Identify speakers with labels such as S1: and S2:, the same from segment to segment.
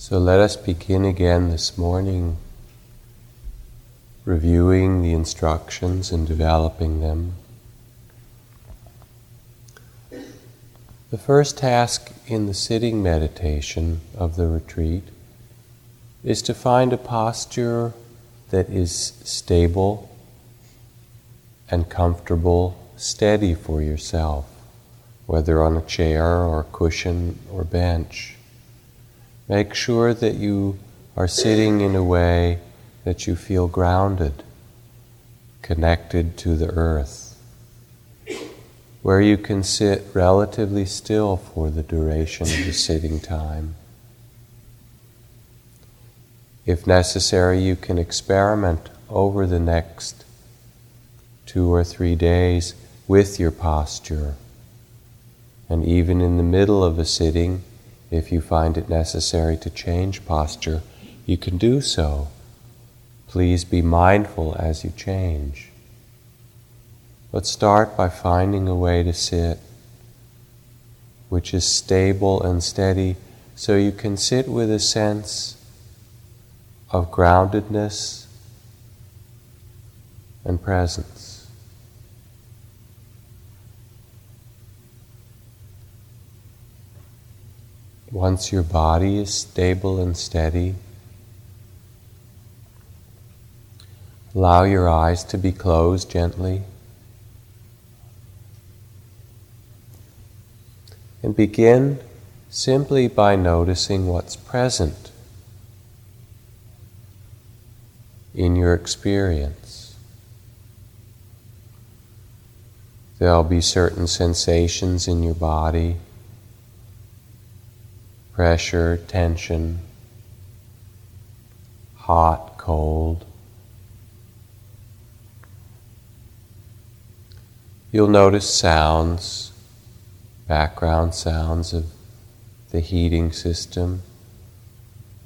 S1: So let us begin again this morning reviewing the instructions and developing them. The first task in the sitting meditation of the retreat is to find a posture that is stable and comfortable, steady for yourself, whether on a chair or cushion or bench. Make sure that you are sitting in a way that you feel grounded, connected to the earth, where you can sit relatively still for the duration of the sitting time. If necessary, you can experiment over the next two or three days with your posture. And even in the middle of a sitting, if you find it necessary to change posture, you can do so. Please be mindful as you change. But start by finding a way to sit which is stable and steady so you can sit with a sense of groundedness and presence. Once your body is stable and steady, allow your eyes to be closed gently. And begin simply by noticing what's present in your experience. There'll be certain sensations in your body pressure, tension, hot, cold. You'll notice sounds, background sounds of the heating system,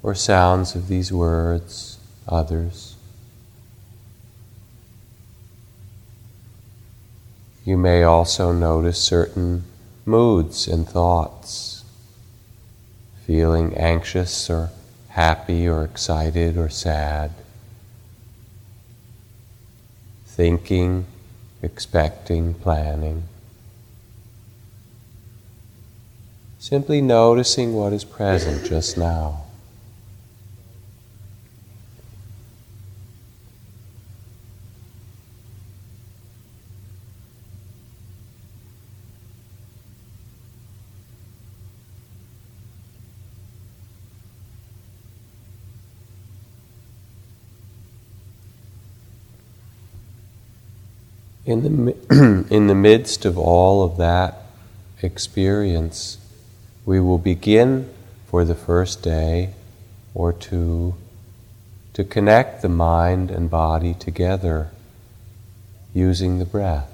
S1: or sounds of these words, others. You may also notice certain moods and thoughts feeling anxious or happy or excited or sad, thinking, expecting, planning. Simply noticing what is present just now. In the, in the midst of all of that experience, we will begin for the first day or two to connect the mind and body together using the breath.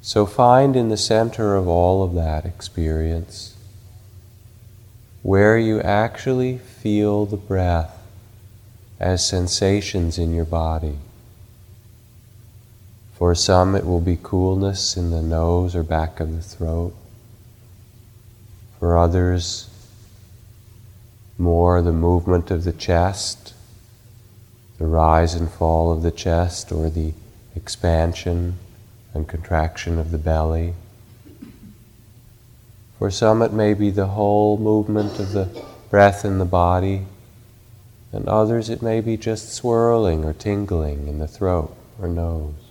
S1: So find in the center of all of that experience where you actually feel the breath as sensations in your body. For some, it will be coolness in the nose or back of the throat. For others, more the movement of the chest, the rise and fall of the chest, or the expansion and contraction of the belly. For some, it may be the whole movement of the breath in the body, and others, it may be just swirling or tingling in the throat or nose.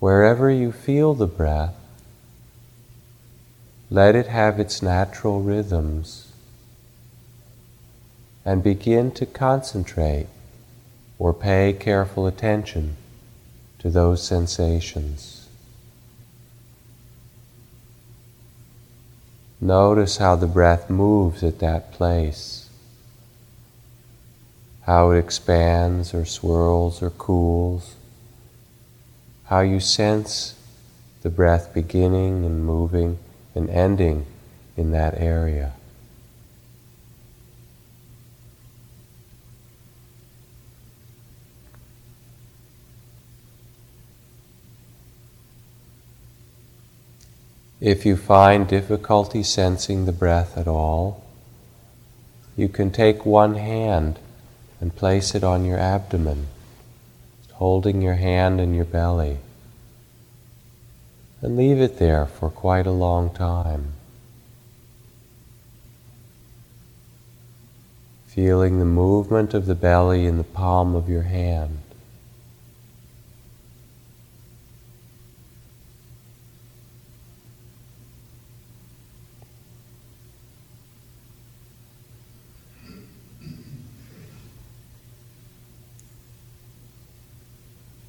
S1: Wherever you feel the breath, let it have its natural rhythms and begin to concentrate or pay careful attention to those sensations. Notice how the breath moves at that place, how it expands or swirls or cools how you sense the breath beginning and moving and ending in that area. If you find difficulty sensing the breath at all, you can take one hand and place it on your abdomen, holding your hand in your belly, and leave it there for quite a long time. Feeling the movement of the belly in the palm of your hand.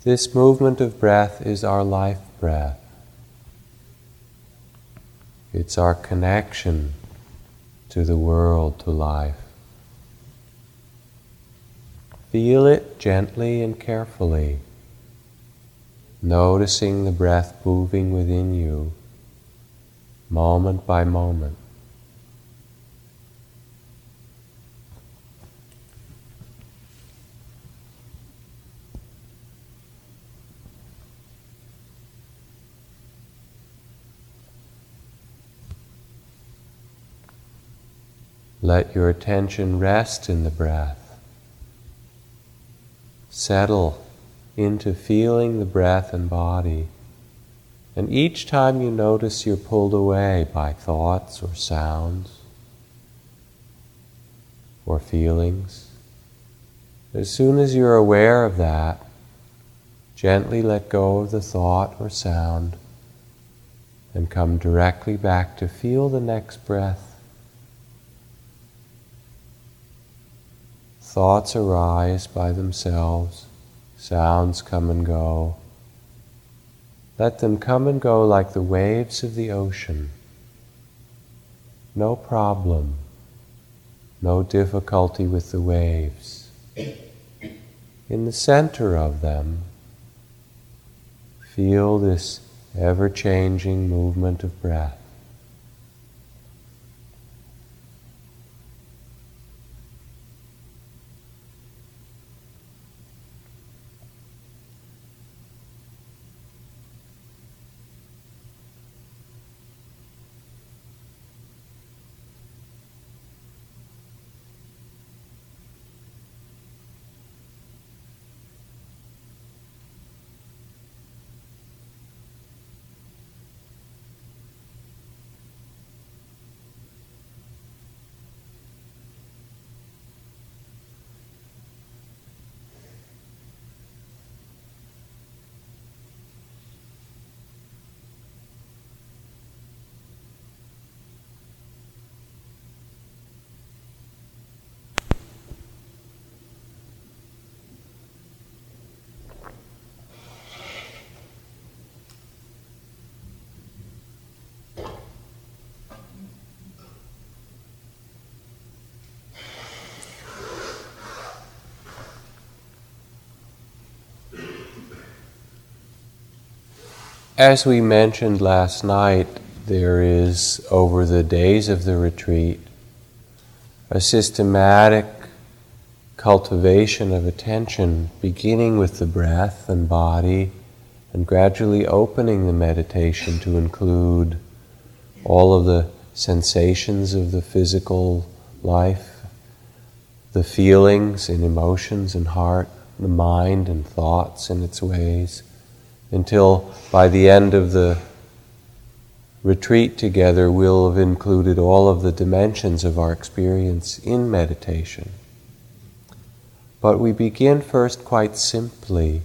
S1: This movement of breath is our life breath. It's our connection to the world, to life. Feel it gently and carefully, noticing the breath moving within you moment by moment. Let your attention rest in the breath. Settle into feeling the breath and body. And each time you notice you're pulled away by thoughts or sounds or feelings, as soon as you're aware of that, gently let go of the thought or sound and come directly back to feel the next breath Thoughts arise by themselves, sounds come and go. Let them come and go like the waves of the ocean. No problem, no difficulty with the waves. In the center of them, feel this ever changing movement of breath. As we mentioned last night, there is, over the days of the retreat, a systematic cultivation of attention, beginning with the breath and body, and gradually opening the meditation to include all of the sensations of the physical life, the feelings and emotions and heart, the mind and thoughts in its ways until by the end of the retreat together, we'll have included all of the dimensions of our experience in meditation. But we begin first quite simply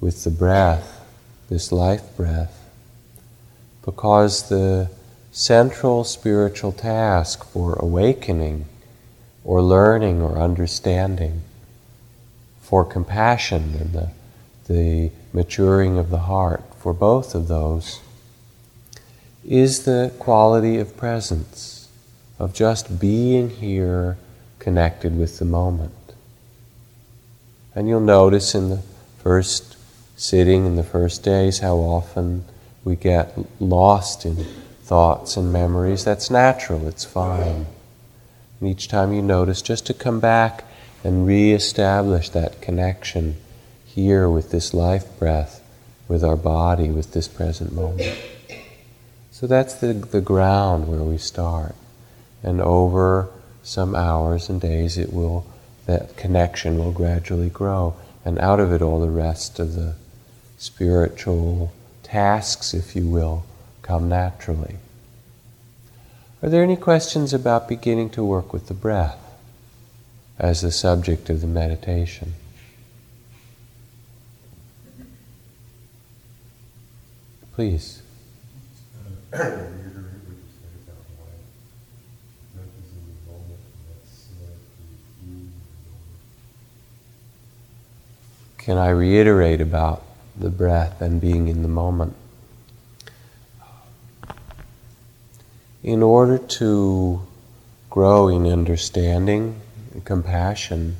S1: with the breath, this life breath, because the central spiritual task for awakening or learning or understanding, for compassion and the, the maturing of the heart, for both of those, is the quality of presence, of just being here connected with the moment. And you'll notice in the first sitting, in the first days, how often we get lost in thoughts and memories. That's natural, it's fine. And each time you notice, just to come back and reestablish that connection here with this life breath, with our body, with this present moment. So that's the, the ground where we start. And over some hours and days, it will, that connection will gradually grow. And out of it, all the rest of the spiritual tasks, if you will, come naturally. Are there any questions about beginning to work with the breath as the subject of the meditation? Please. Can I reiterate about the breath and being in the moment? In order to grow in understanding and compassion,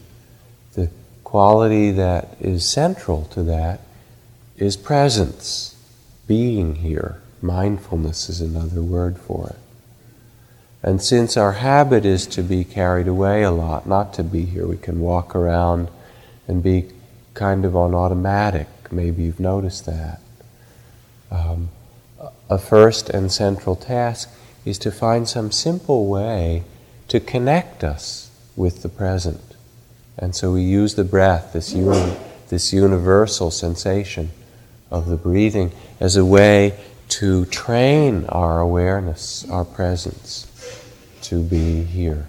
S1: the quality that is central to that is presence being here. Mindfulness is another word for it. And since our habit is to be carried away a lot, not to be here, we can walk around and be kind of on automatic. Maybe you've noticed that. Um, a first and central task is to find some simple way to connect us with the present. And so we use the breath, this, uni- this universal sensation of the breathing, as a way to train our awareness, our presence, to be here.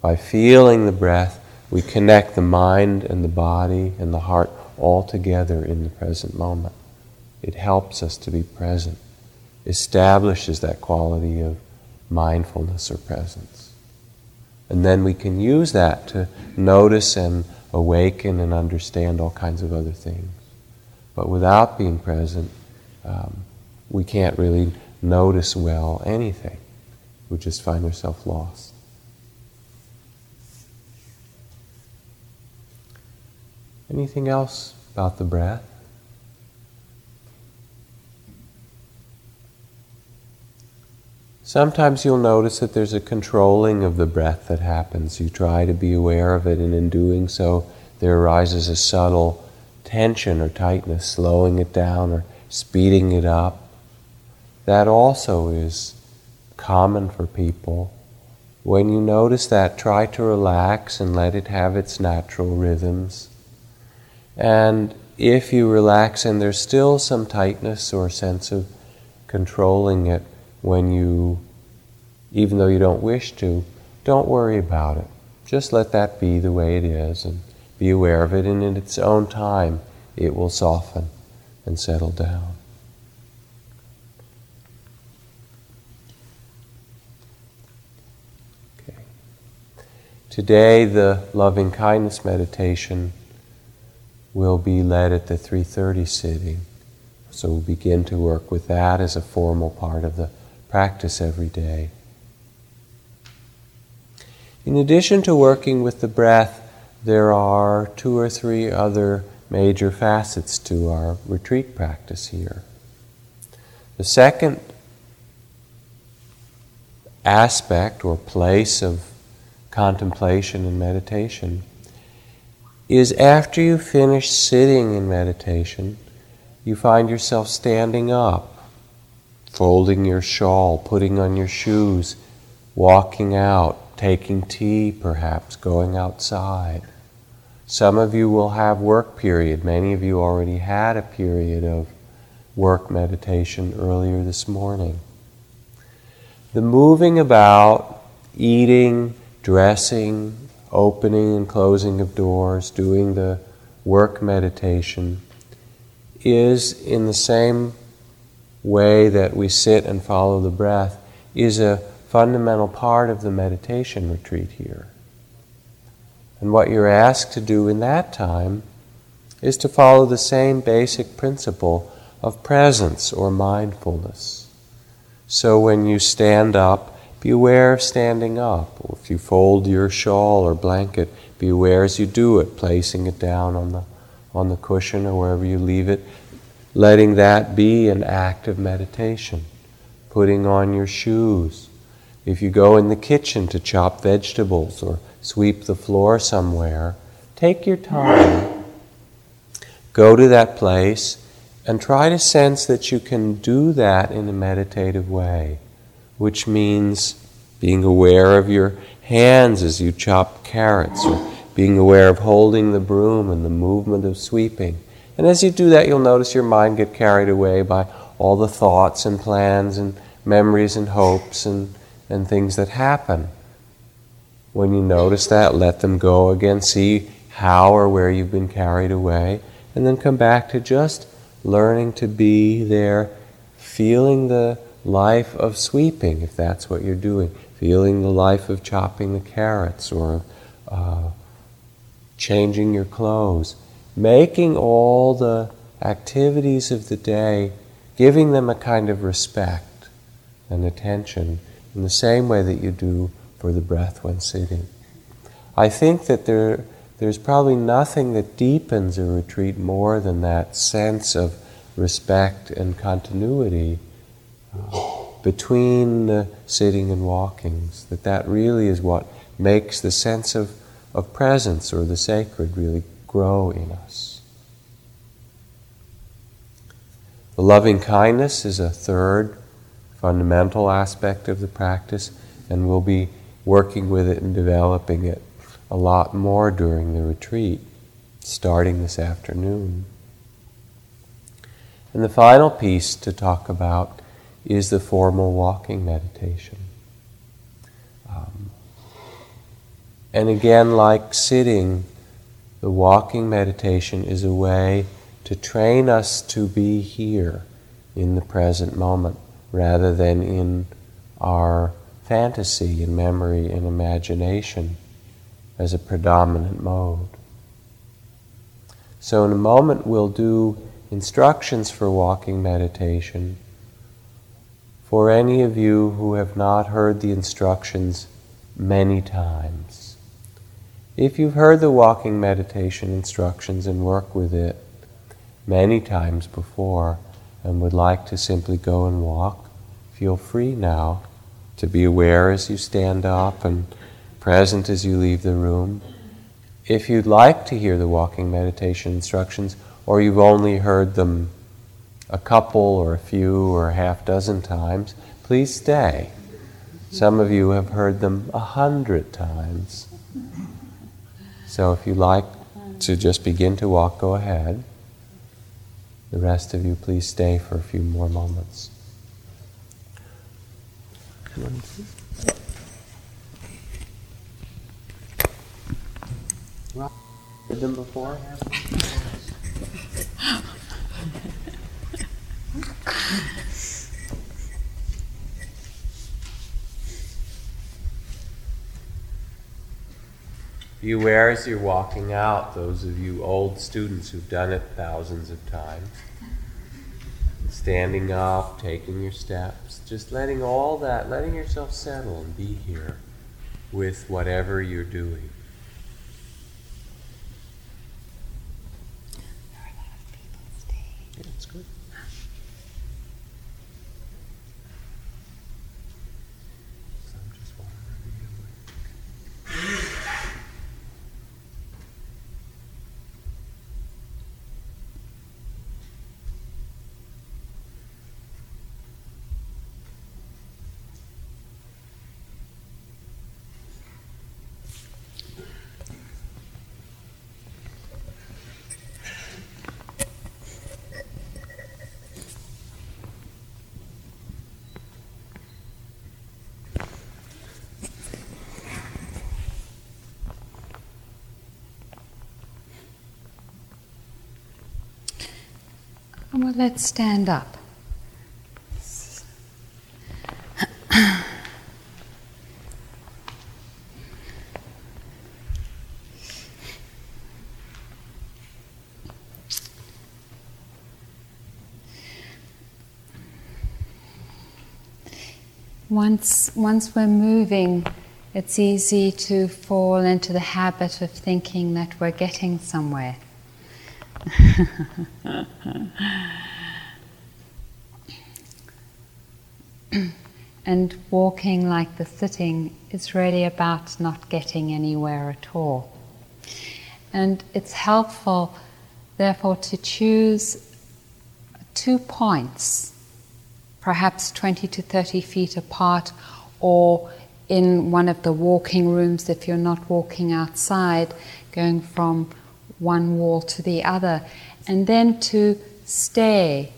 S1: By feeling the breath, we connect the mind and the body and the heart all together in the present moment. It helps us to be present, establishes that quality of mindfulness or presence. And then we can use that to notice and awaken and understand all kinds of other things. But without being present, um, we can't really notice well anything. We just find ourselves lost. Anything else about the breath? Sometimes you'll notice that there's a controlling of the breath that happens. You try to be aware of it, and in doing so, there arises a subtle tension or tightness, slowing it down or speeding it up. That also is common for people. When you notice that, try to relax and let it have its natural rhythms. And if you relax and there's still some tightness or sense of controlling it when you, even though you don't wish to, don't worry about it. Just let that be the way it is and be aware of it, and in its own time, it will soften and settle down. Okay. Today, the loving kindness meditation will be led at the 3:30 sitting. So we'll begin to work with that as a formal part of the practice every day. In addition to working with the breath, there are two or three other major facets to our retreat practice here. The second aspect or place of contemplation and meditation is after you finish sitting in meditation, you find yourself standing up, folding your shawl, putting on your shoes, walking out, taking tea perhaps, going outside. Some of you will have work period. Many of you already had a period of work meditation earlier this morning. The moving about, eating, dressing, opening and closing of doors, doing the work meditation, is in the same way that we sit and follow the breath, is a fundamental part of the meditation retreat here. And what you're asked to do in that time is to follow the same basic principle of presence or mindfulness. So when you stand up, beware of standing up. Or if you fold your shawl or blanket, beware as you do it, placing it down on the, on the cushion or wherever you leave it, letting that be an act of meditation. Putting on your shoes. If you go in the kitchen to chop vegetables or sweep the floor somewhere, take your time. Go to that place And try to sense that you can do that in a meditative way, which means being aware of your hands as you chop carrots, or being aware of holding the broom and the movement of sweeping. And as you do that, you'll notice your mind get carried away by all the thoughts and plans and memories and hopes and, and things that happen. When you notice that, let them go again. See how or where you've been carried away. And then come back to just learning to be there, feeling the life of sweeping, if that's what you're doing, feeling the life of chopping the carrots or uh, changing your clothes, making all the activities of the day, giving them a kind of respect and attention in the same way that you do for the breath when sitting. I think that there there's probably nothing that deepens a retreat more than that sense of respect and continuity uh, between the sitting and walkings. That that really is what makes the sense of, of presence or the sacred really grow in us. The loving kindness is a third fundamental aspect of the practice, and we'll be working with it and developing it a lot more during the retreat, starting this afternoon. And the final piece to talk about is the formal walking meditation. Um, and again, like sitting, the walking meditation is a way to train us to be here in the present moment rather than in our fantasy and memory and imagination as a predominant mode. So, in a moment, we'll do instructions for walking meditation. For any of you who have not heard the instructions many times, if you've heard the walking meditation instructions and work with it many times before and would like to simply go and walk, feel free now to be aware as you stand up and present as you leave the room. If you'd like to hear the walking meditation instructions, or you've only heard them a couple or a few or a half dozen times, please stay. Some of you have heard them a hundred times. So if you like to just begin to walk, go ahead. The rest of you, please stay for a few more moments. Did them before? Be aware as you're walking out, those of you old students who've done it thousands of times. Standing up, taking your steps, just letting all that, letting yourself settle and be here with whatever you're doing.
S2: Well, let's stand up. Once, once we're moving, it's easy to fall into the habit of thinking that we're getting somewhere. and walking like the sitting is really about not getting anywhere at all. And it's helpful, therefore, to choose two points, perhaps 20 to 30 feet apart, or in one of the walking rooms if you're not walking outside, going from one wall to the other, and then to stay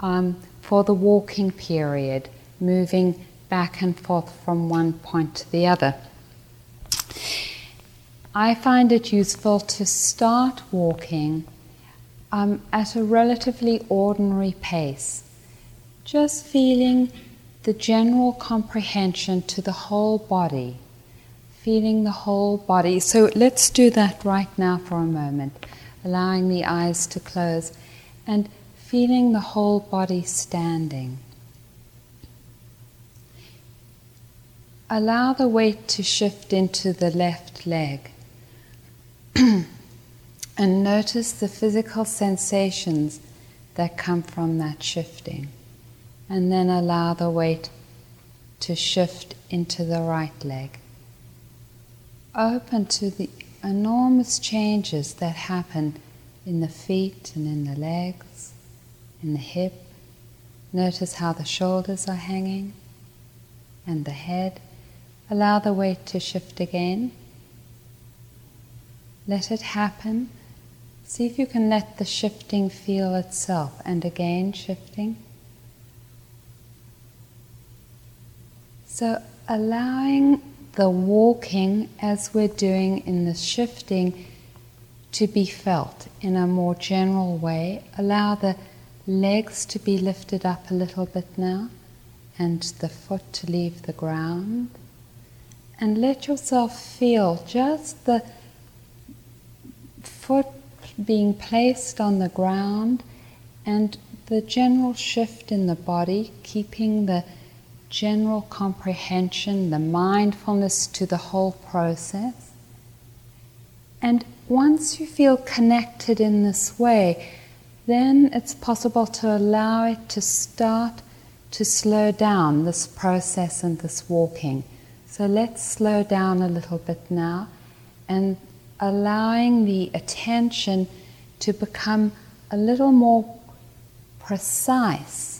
S2: um, for the walking period, moving back and forth from one point to the other. I find it useful to start walking um, at a relatively ordinary pace, just feeling the general comprehension to the whole body, feeling the whole body. So let's do that right now for a moment, allowing the eyes to close and feeling the whole body standing. Allow the weight to shift into the left leg. and notice the physical sensations that come from that shifting. And then allow the weight to shift into the right leg. Open to the enormous changes that happen in the feet and in the legs, in the hip. Notice how the shoulders are hanging and the head. Allow the weight to shift again. Let it happen. See if you can let the shifting feel itself, and again shifting. So, allowing the walking as we're doing in the shifting to be felt in a more general way. Allow the legs to be lifted up a little bit now and the foot to leave the ground. And let yourself feel just the foot being placed on the ground and the general shift in the body, keeping the general comprehension, the mindfulness to the whole process. And once you feel connected in this way, then it's possible to allow it to start to slow down this process and this walking. So let's slow down a little bit now and allowing the attention to become a little more precise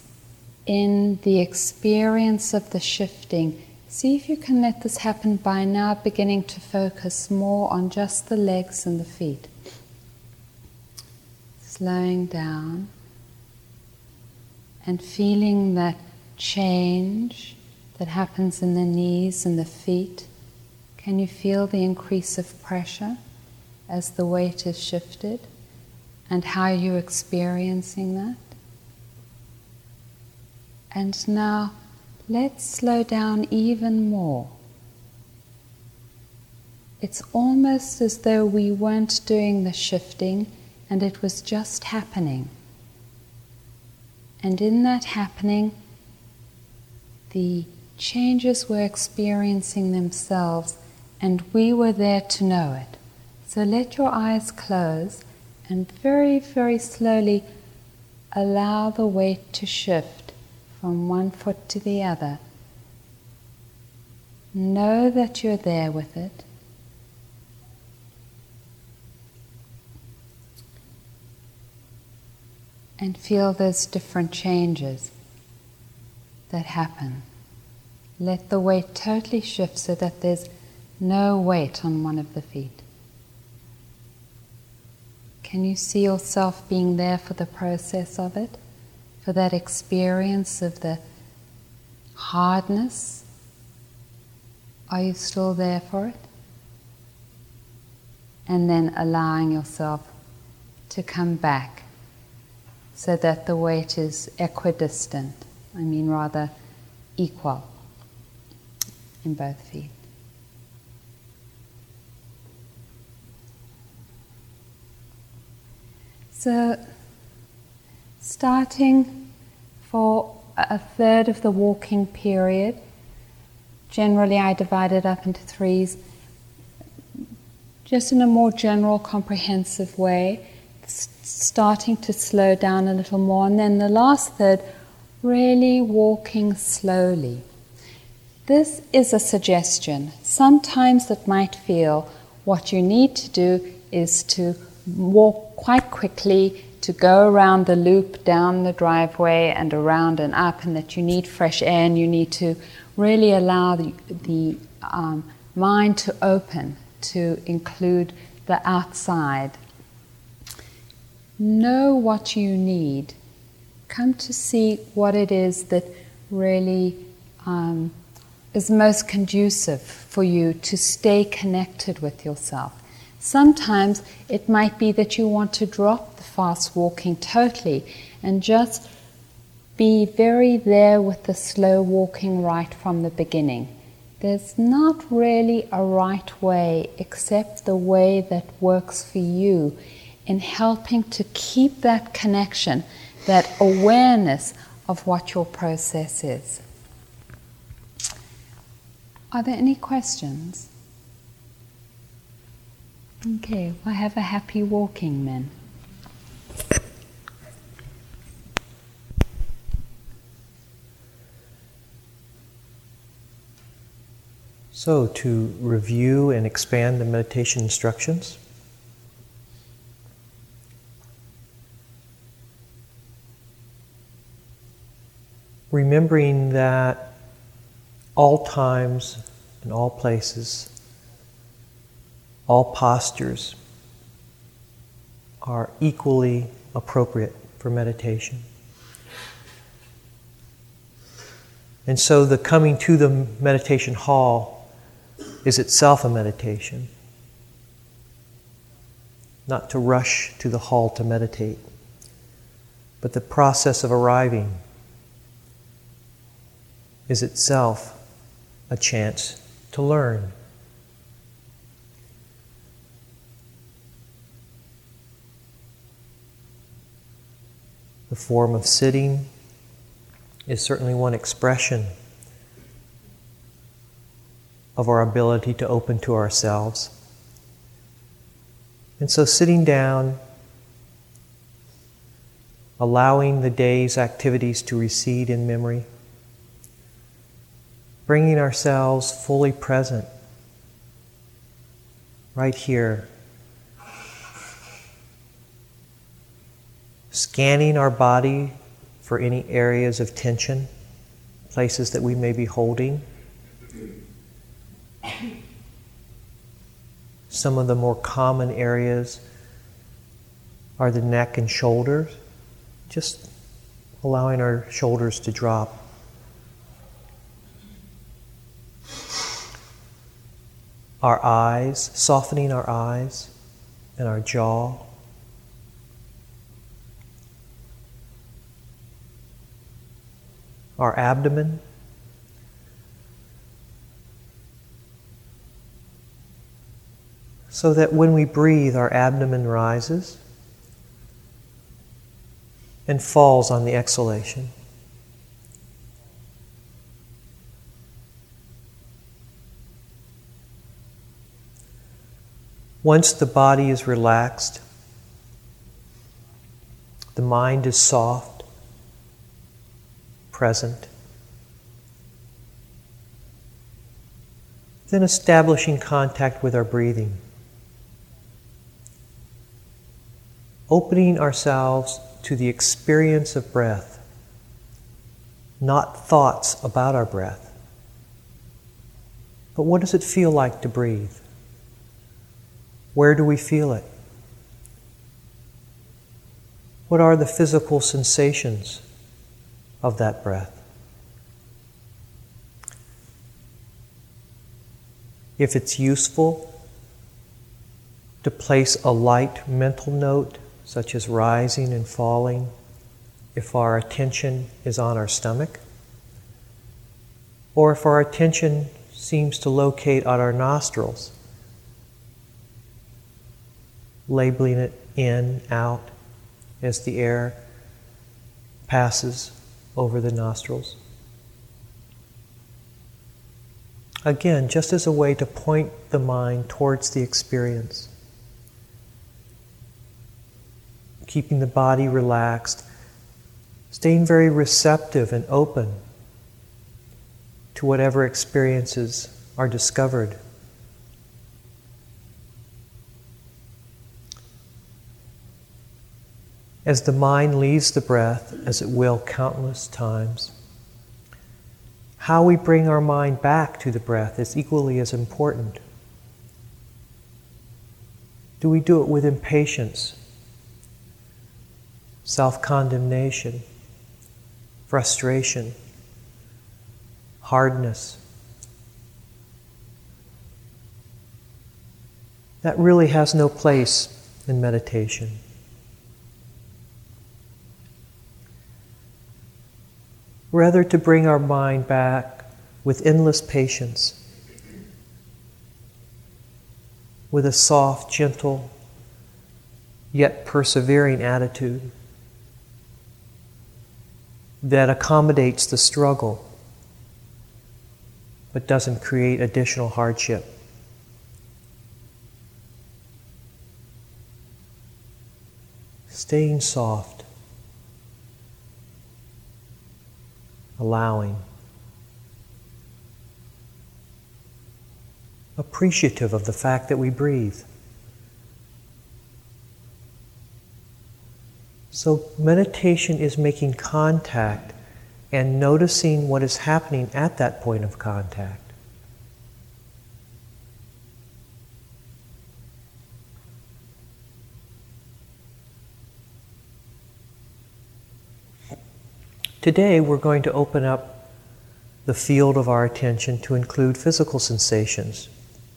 S2: in the experience of the shifting. See if you can let this happen by now beginning to focus more on just the legs and the feet. Slowing down and feeling that change that happens in the knees and the feet. Can you feel the increase of pressure? as the weight is shifted and how are you're experiencing that. And now let's slow down even more. It's almost as though we weren't doing the shifting and it was just happening. And in that happening, the changes were experiencing themselves, and we were there to know it. So let your eyes close and very, very slowly allow the weight to shift from one foot to the other. Know that you're there with it. And feel those different changes that happen. Let the weight totally shift so that there's no weight on one of the feet. Can you see yourself being there for the process of it? For that experience of the hardness? Are you still there for it? And then allowing yourself to come back so that the weight is equidistant, I mean, rather equal in both feet. So, starting for a third of the walking period, generally I divide it up into threes, just in a more general, comprehensive way, starting to slow down a little more, and then the last third, really walking slowly. This is a suggestion. Sometimes it might feel what you need to do is to walk quite quickly to go around the loop down the driveway and around and up, and that you need fresh air and you need to really allow the, the um, mind to open to include the outside. Know what you need. Come to see what it is that really um, is most conducive for you to stay connected with yourself. Sometimes it might be that you want to drop the fast walking totally and just be very there with the slow walking right from the beginning. There's not really a right way except the way that works for you in helping to keep that connection, that awareness of what your process is. Are there any questions? Okay, well, have a happy walking then.
S3: So, to review and expand the meditation instructions, remembering that all times and all places all postures are equally appropriate for meditation. And so the coming to the meditation hall is itself a meditation. Not to rush to the hall to meditate, but the process of arriving is itself a chance to learn. The form of sitting is certainly one expression of our ability to open to ourselves. And so, sitting down, allowing the day's activities to recede in memory, bringing ourselves fully present right here scanning our body for any areas of tension, places that we may be holding. Some of the more common areas are the neck and shoulders, just allowing our shoulders to drop. Our eyes, softening our eyes and our jaw. Our abdomen. So that when we breathe, our abdomen rises and falls on the exhalation. Once the body is relaxed, the mind is soft, present. Then establishing contact with our breathing. Opening ourselves to the experience of breath, not thoughts about our breath. But what does it feel like to breathe? Where do we feel it? What are the physical sensations? Of that breath. If it's useful to place a light mental note, such as rising and falling, if our attention is on our stomach, or if our attention seems to locate on our nostrils, labeling it in, out, as the air passes over the nostrils. Again, just as a way to point the mind towards the experience. Keeping the body relaxed, staying very receptive and open to whatever experiences are discovered. As the mind leaves the breath, as it will countless times, how we bring our mind back to the breath is equally as important. Do we do it with impatience, self condemnation, frustration, hardness? That really has no place in meditation. Rather, to bring our mind back with endless patience, with a soft, gentle, yet persevering attitude that accommodates the struggle but doesn't create additional hardship. Staying soft, allowing, appreciative of the fact that we breathe. So, meditation is making contact and noticing what is happening at that point of contact. Today, we're going to open up the field of our attention to include physical sensations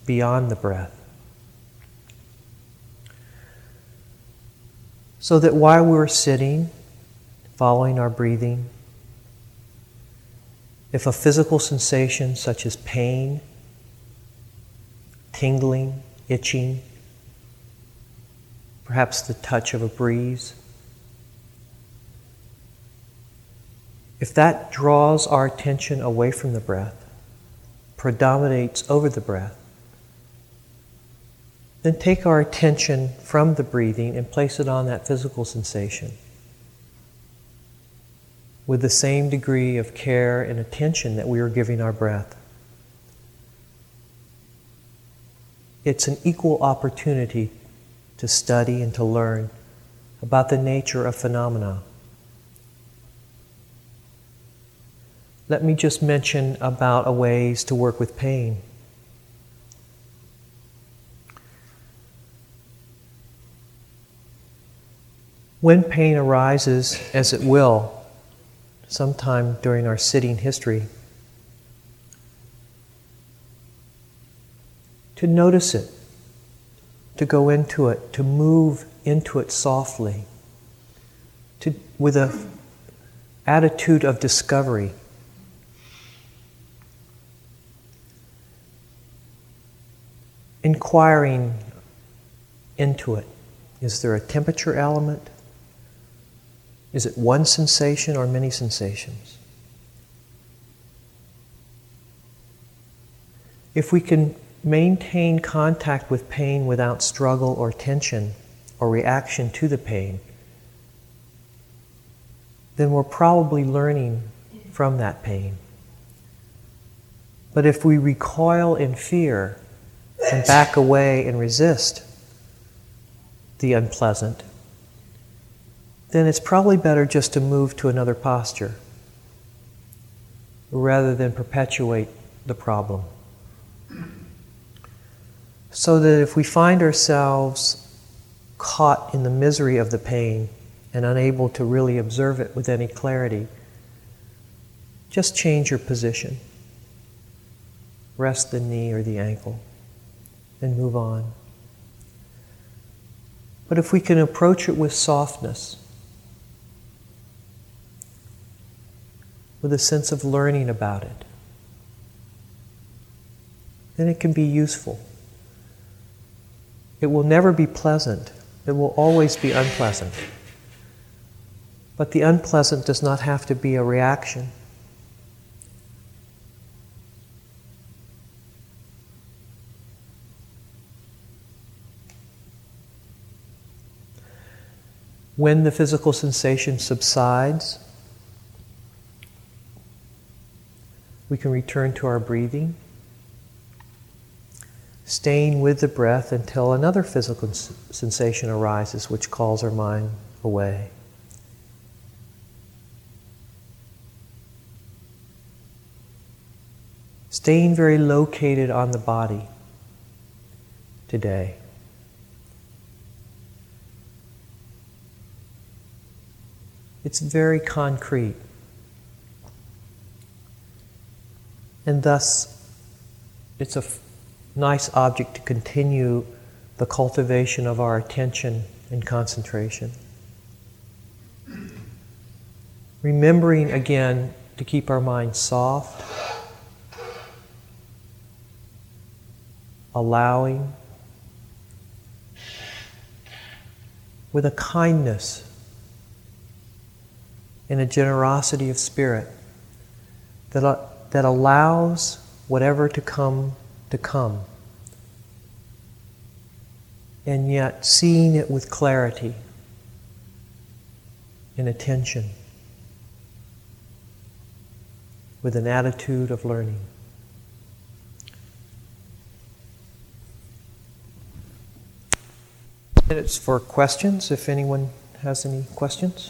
S3: beyond the breath. So that while we're sitting, following our breathing, if a physical sensation such as pain, tingling, itching, perhaps the touch of a breeze, if that draws our attention away from the breath, predominates over the breath, then take our attention from the breathing and place it on that physical sensation with the same degree of care and attention that we are giving our breath. It's an equal opportunity to study and to learn about the nature of phenomena. Let me just mention about a ways to work with pain. When pain arises, as it will, sometime during our sitting history, to notice it, to go into it, to move into it softly, to, with an attitude of discovery. Inquiring into it. Is there a temperature element? Is it one sensation or many sensations? If we can maintain contact with pain without struggle or tension or reaction to the pain, then we're probably learning from that pain. But if we recoil in fear and back away and resist the unpleasant, then it's probably better just to move to another posture rather than perpetuate the problem. So that if we find ourselves caught in the misery of the pain and unable to really observe it with any clarity, just change your position. Rest the knee or the ankle and move on. But if we can approach it with softness, with a sense of learning about it. Then it can be useful. It will never be pleasant, it will always be unpleasant. But the unpleasant does not have to be a reaction. when the physical sensation subsides, we can return to our breathing, staying with the breath until another physical s- sensation arises which calls our mind away. Staying very located on the body today. It's very concrete. And thus, it's a f- nice object to continue the cultivation of our attention and concentration. Remembering again to keep our mind soft, allowing, with a kindness and a generosity of spirit that, that allows whatever to come to come. And yet seeing it with clarity and attention, with an attitude of learning. Minutes for questions, if anyone has any questions.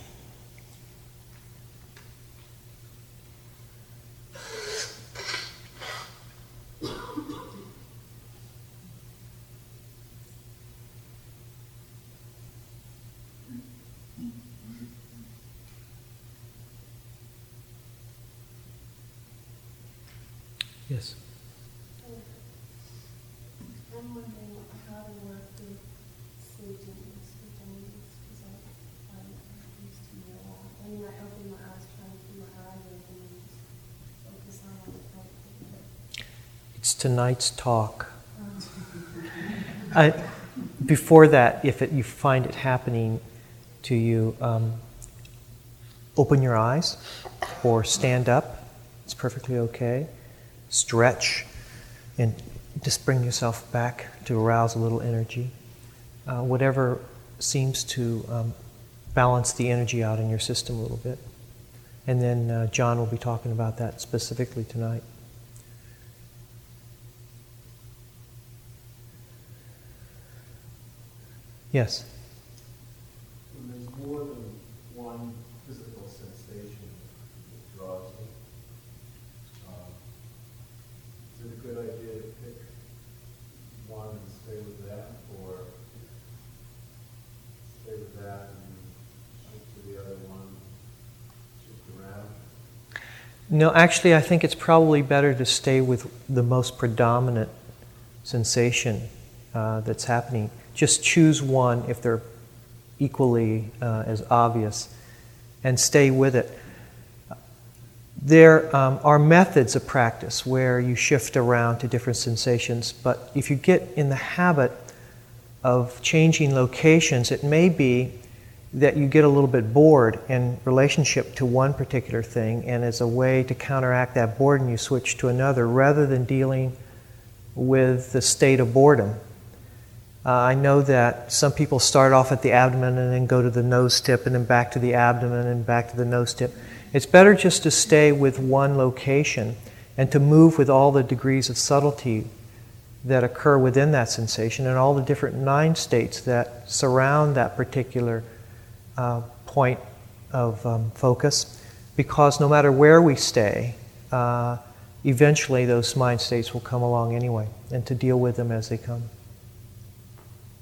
S3: tonight's talk. I, before that, if it, you find it happening to you, um, open your eyes or stand up. It's perfectly okay. Stretch and just bring yourself back to arouse a little energy. Uh, whatever seems to um, balance the energy out in your system a little bit. And then uh, John will be talking about that specifically tonight. Yes.
S4: When there's more than one physical sensation that draws me, um, is it a good idea to pick one and stay with that, or stay with that and shift to the other one, shift around?
S3: No, actually, I think it's probably better to stay with the most predominant sensation uh, that's happening. Just choose one if they're equally uh, as obvious and stay with it. There um, are methods of practice where you shift around to different sensations, but if you get in the habit of changing locations, it may be that you get a little bit bored in relationship to one particular thing, and as a way to counteract that boredom, you switch to another rather than dealing with the state of boredom. Uh, I know that some people start off at the abdomen and then go to the nose tip and then back to the abdomen and back to the nose tip. It's better just to stay with one location and to move with all the degrees of subtlety that occur within that sensation and all the different nine states that surround that particular uh, point of um, focus. Because no matter where we stay, uh, eventually those mind states will come along anyway, and to deal with them as they come. Yes.
S5: In old postures are the same, doesn't matter.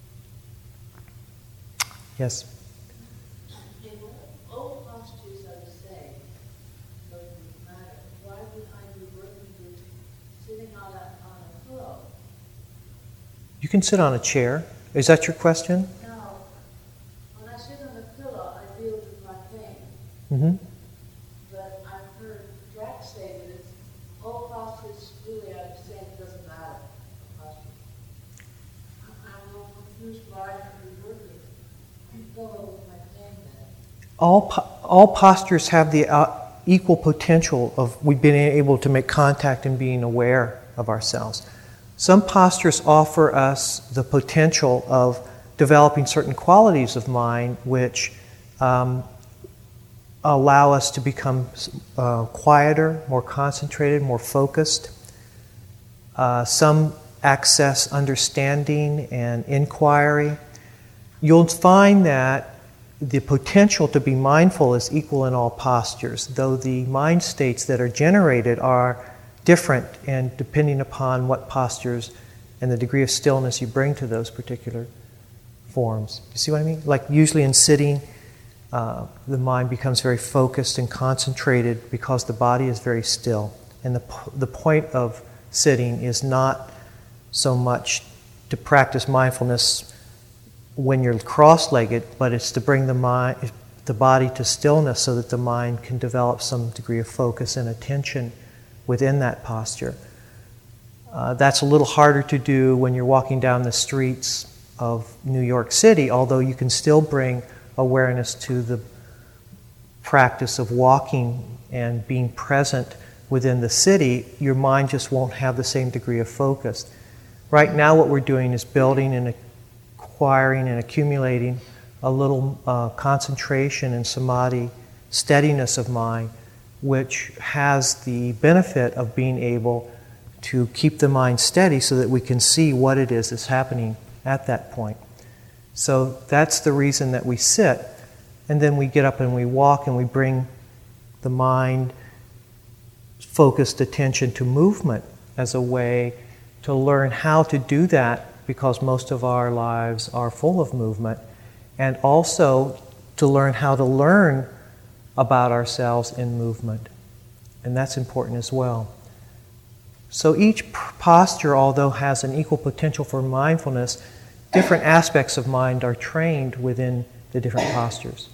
S5: Why would I be working with sitting on a, on a pillow?
S3: You can sit on a chair. Is that your question?
S5: No. When I sit on a pillow, I deal with my pain.
S3: Mm-hmm.
S5: But I've heard Drax say that it's old postures really are the same, it doesn't matter. Posture. I'm I'm a little confused why I should be working a pillow with my pain then.
S3: All, all postures have the uh, equal potential of we being able to make contact and being aware of ourselves. Some postures offer us the potential of developing certain qualities of mind which um, allow us to become uh, quieter, more concentrated, more focused. Uh, some access understanding and inquiry. You'll find that the potential to be mindful is equal in all postures, though the mind states that are generated are different and depending upon what postures and the degree of stillness you bring to those particular forms. You see what I mean? Like usually in sitting, uh, the mind becomes very focused and concentrated because the body is very still. And the, the point of sitting is not so much to practice mindfulness when you're cross-legged, but it's to bring the mind, the body to stillness so that the mind can develop some degree of focus and attention within that posture. Uh, that's a little harder to do when you're walking down the streets of New York City, although you can still bring awareness to the practice of walking and being present within the city, your mind just won't have the same degree of focus. Right now, what we're doing is building and acquiring and accumulating a little uh, concentration and samadhi, steadiness of mind, which has the benefit of being able to keep the mind steady so that we can see what it is that's happening at that point. So that's the reason that we sit. And then we get up and we walk and we bring the mind focused attention to movement as a way to learn how to do that because most of our lives are full of movement. And also to learn how to learn about ourselves in movement. And that's important as well. So each posture, although has an equal potential for mindfulness, different aspects of mind are trained within the different postures.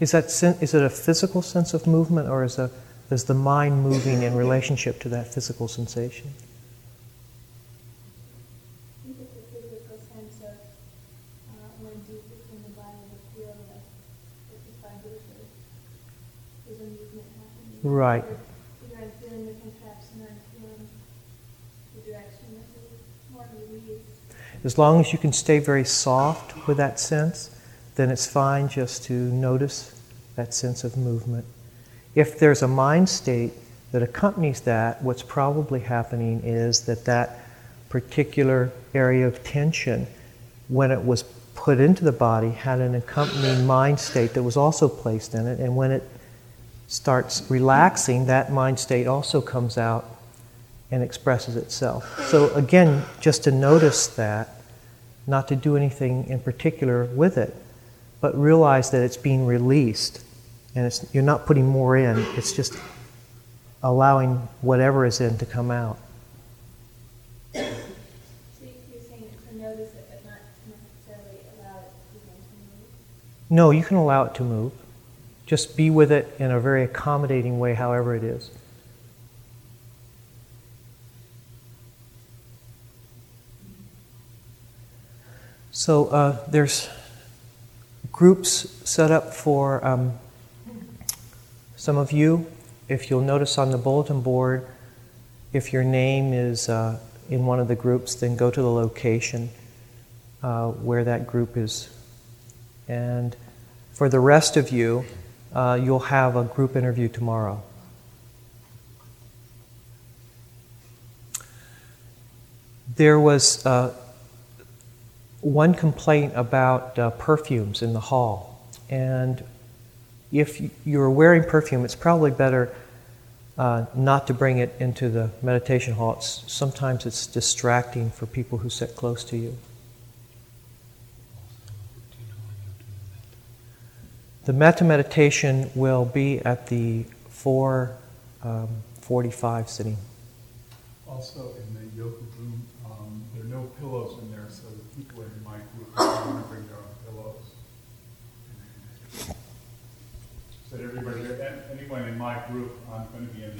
S3: Is that sen- is it a physical sense of movement, or is, a, is the mind moving in relationship to that physical sensation? Right. As long as you can stay very soft with that sense, then it's fine just to notice that sense of movement. If there's a mind state that accompanies that, what's probably happening is that that particular area of tension, when it was put into the body, had an accompanying mind state that was also placed in it. And when it starts relaxing, that mind state also comes out and expresses itself. So, again, just to notice that, not to do anything in particular with it, but realize that it's being released and you're not putting more in, it's just allowing whatever is in to come out.
S6: So you're saying to notice it, but not necessarily allow it to?
S3: No, you can allow it to move. Just be with it in a very accommodating way, however it is. So uh, there's groups set up for um, some of you. If you'll notice on the bulletin board, if your name is uh, in one of the groups, then go to the location uh, where that group is. And for the rest of you, uh, you'll have a group interview tomorrow. There was uh, one complaint about uh, perfumes in the hall. And if you're wearing perfume, it's probably better uh, not to bring it into the meditation hall. It's, sometimes it's distracting for people who sit close to you. The metta meditation will be at the 445 um, sitting.
S7: Also, in the yoga room, um, there are no pillows in there, so the people in my group going to bring their own pillows. So everybody, anyone in my group, I'm going to be in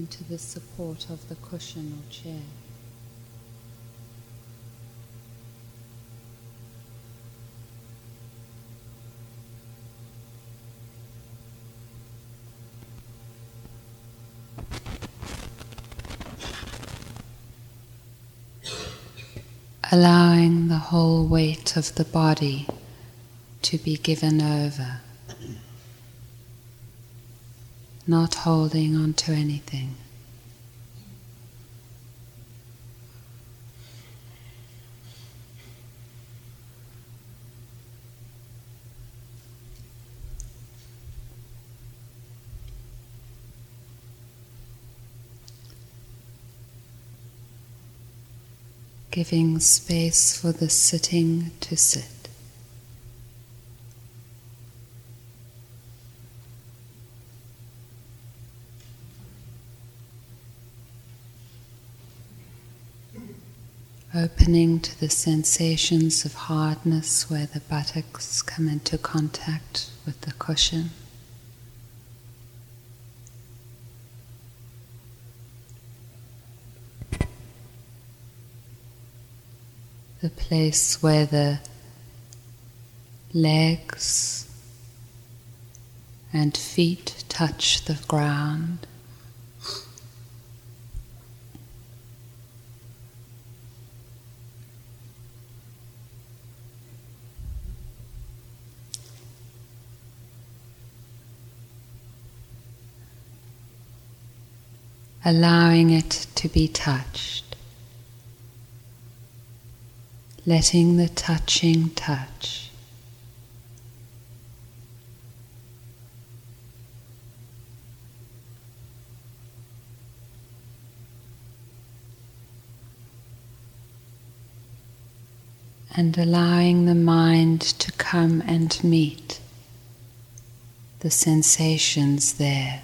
S2: into the support of the cushion or chair. allowing the whole weight of the body to be given over, not holding on to anything. giving space for the sitting to sit. Opening to the sensations of hardness where the buttocks come into contact with the cushion. the place where the legs and feet touch the ground. Allowing it to be touched letting the touching touch. And allowing the mind to come and meet the sensations there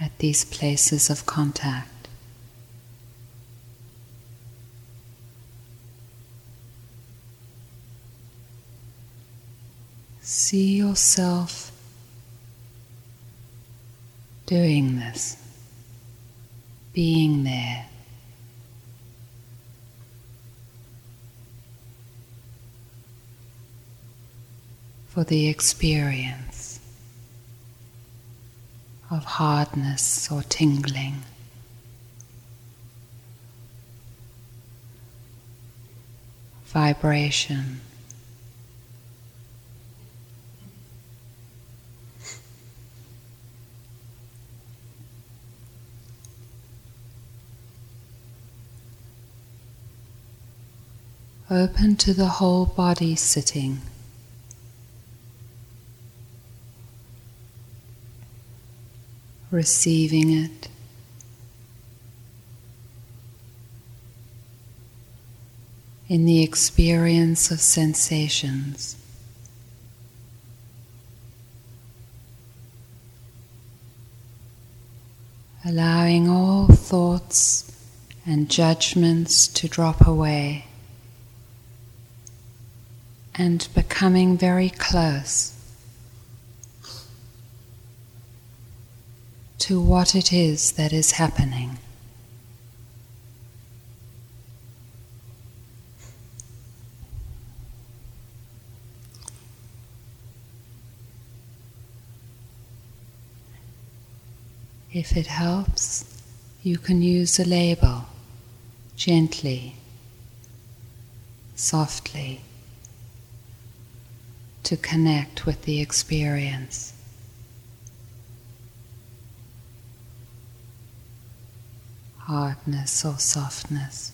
S2: at these places of contact. See yourself doing this, being there. For the experience of hardness or tingling. Vibration. Open to the whole body sitting. Receiving it. In the experience of sensations. Allowing all thoughts and judgments to drop away and becoming very close to what it is that is happening. If it helps, you can use a label gently, softly to connect with the experience. Hardness or softness,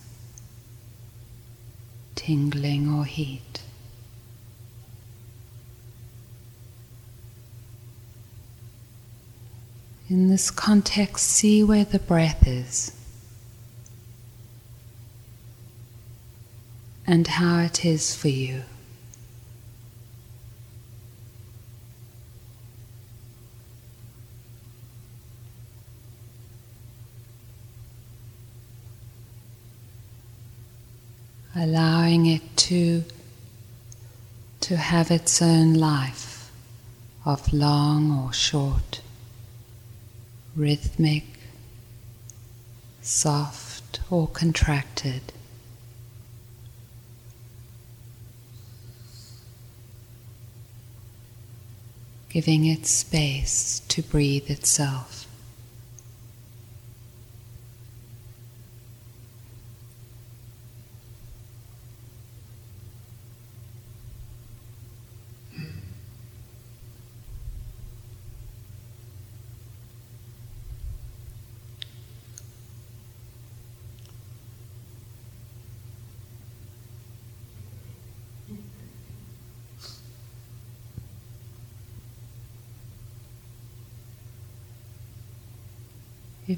S2: tingling or heat. In this context, see where the breath is and how it is for you. Allowing it to, to have its own life of long or short, rhythmic, soft or contracted. Giving it space to breathe itself.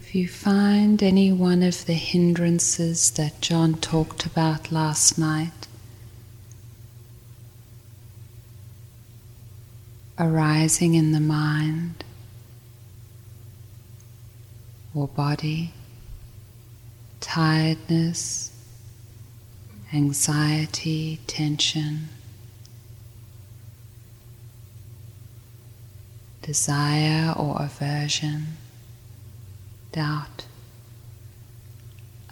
S2: If you find any one of the hindrances that John talked about last night arising in the mind or body, tiredness, anxiety, tension, desire or aversion doubt.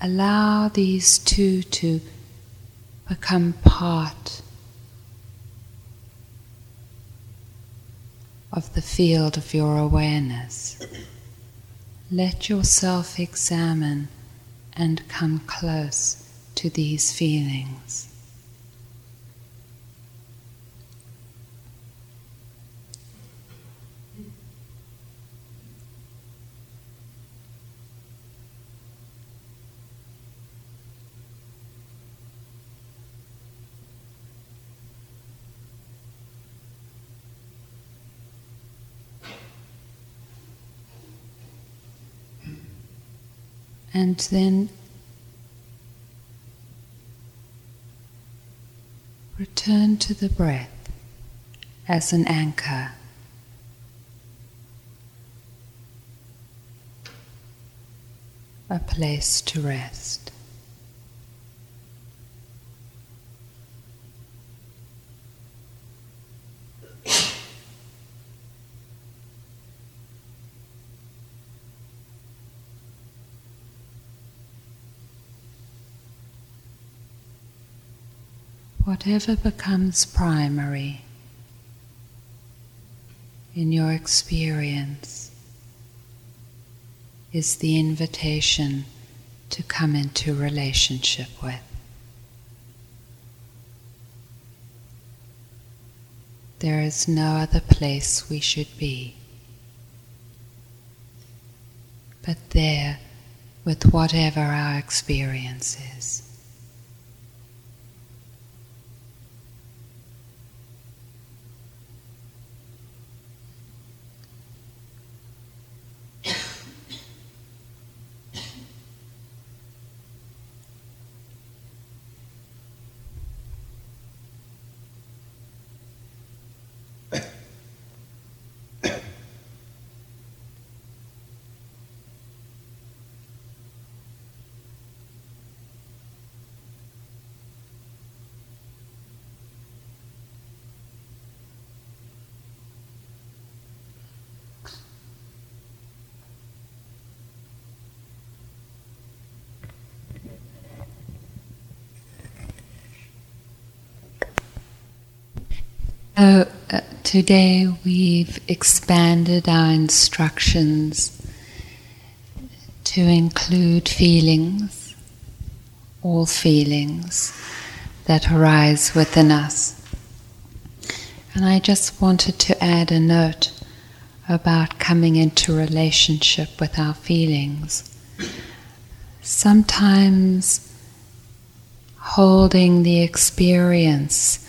S2: Allow these two to become part of the field of your awareness. Let yourself examine and come close to these feelings. And then return to the breath as an anchor. A place to rest. Whatever becomes primary in your experience is the invitation to come into relationship with. There is no other place we should be but there with whatever our experience is. So uh, today we've expanded our instructions to include feelings, all feelings that arise within us. And I just wanted to add a note about coming into relationship with our feelings. Sometimes holding the experience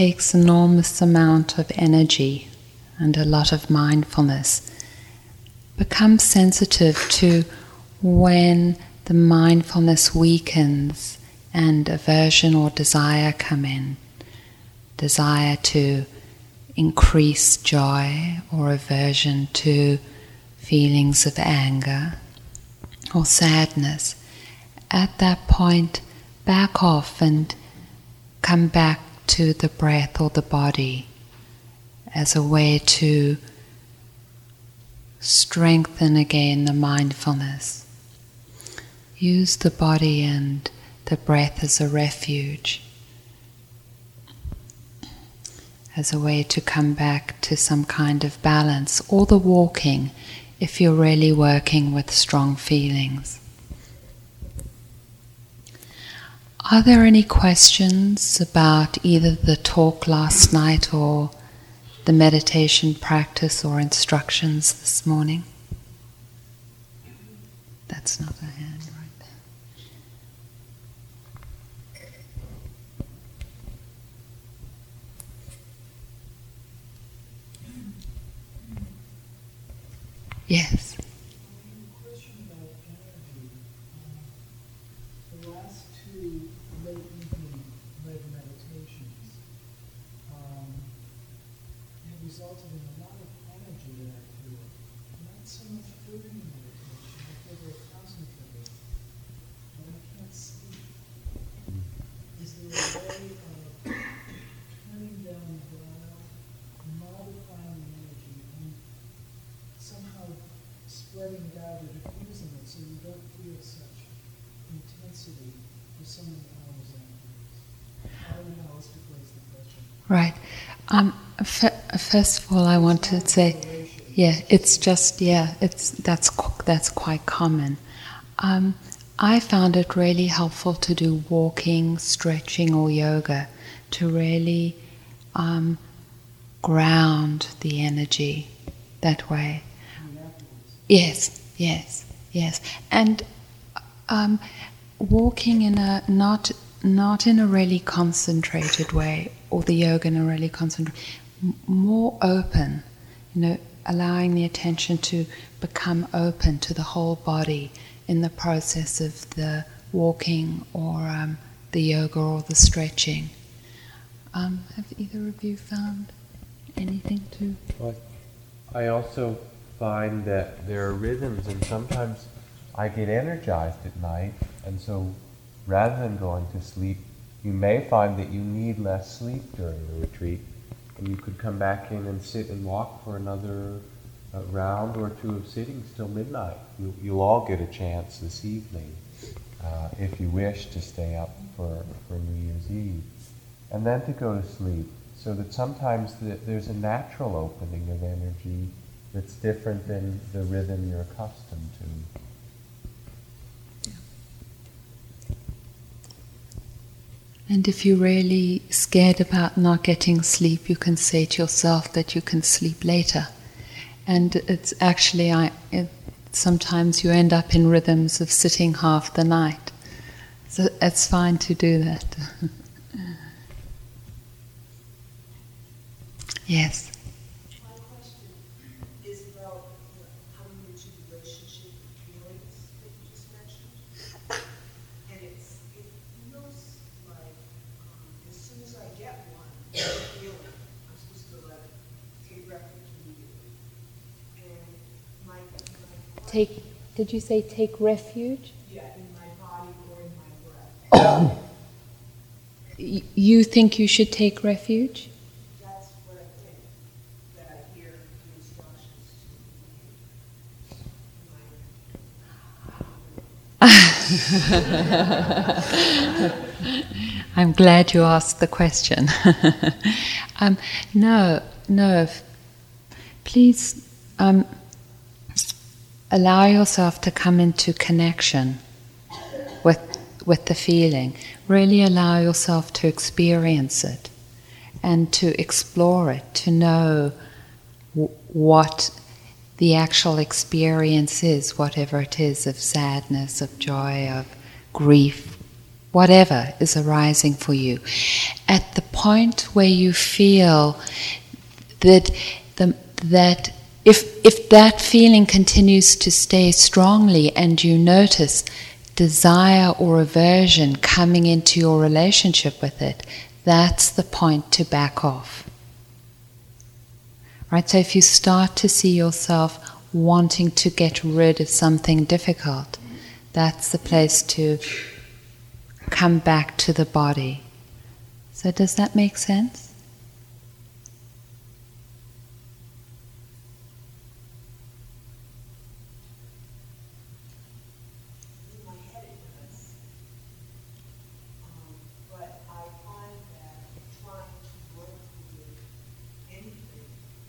S2: takes enormous amount of energy and a lot of mindfulness. Become sensitive to when the mindfulness weakens and aversion or desire come in. Desire to increase joy or aversion to feelings of anger or sadness. At that point, back off and come back to the breath or the body as a way to strengthen again the mindfulness. Use the body and the breath as a refuge, as a way to come back to some kind of balance, or the walking if you're really working with strong feelings. Are there any questions about either the talk last night or the meditation practice or instructions this morning? That's not a hand right there. Yes.
S8: question about energy. Um, the last two late evening led meditations um, have resulted in a lot of energy that I feel. Not so much during the meditation, I feel very concentrated, but I can't sleep. Is there a way of turning down the dial, modifying the energy, and somehow spreading it out or diffusing it so you don't feel such intensity for so many hours afterwards? How would holistically is the question?
S2: Right. Um, f- first of all, I want to say, yeah, it's just yeah, it's that's that's quite common. Um, I found it really helpful to do walking, stretching, or yoga to really um, ground the energy that way. Yes, yes, yes, and um, walking in a not not in a really concentrated way, or the yoga in a really concentrated, more open. You know, allowing the attention to become open to the whole body in the process of the walking or um, the yoga or the stretching. Um, have either of you found? anything to?
S1: Well, I also find that there are rhythms, and sometimes I get energized at night, and so rather than going to sleep, you may find that you need less sleep during the retreat, and you could come back in and sit and walk for another uh, round or two of sittings till midnight. You, you'll all get a chance this evening, uh, if you wish to stay up for, for New Year's Eve, and then to go to sleep so that sometimes the, there's a natural opening of energy that's different than the rhythm you're accustomed to.
S2: And if you're really scared about not getting sleep, you can say to yourself that you can sleep later. And it's actually, I, it, sometimes you end up in rhythms of sitting half the night. So it's fine to do that. yes.
S5: My question is about how you mentioned relationship with feelings that you just mentioned. And it's, it feels like, um, as soon as I get one feeling, I'm supposed to let it take refuge immediately. And my, my.
S2: Take. Did you say take refuge?
S5: Yeah, in my body or in my breath.
S2: You think you should take refuge?
S5: That's what I think, that I hear the instructions.
S2: I'm glad you asked the question. um, no, no. Please um, allow yourself to come into connection with with the feeling. Really allow yourself to experience it and to explore it, to know w- what the actual experience is, whatever it is of sadness, of joy, of grief, whatever is arising for you. At the point where you feel that the, that if if that feeling continues to stay strongly and you notice desire or aversion coming into your relationship with it, that's the point to back off. Right? So if you start to see yourself wanting to get rid of something difficult, that's the place to come back to the body. So does that make sense?
S5: in my head it does. Um, but I find that trying to work with anything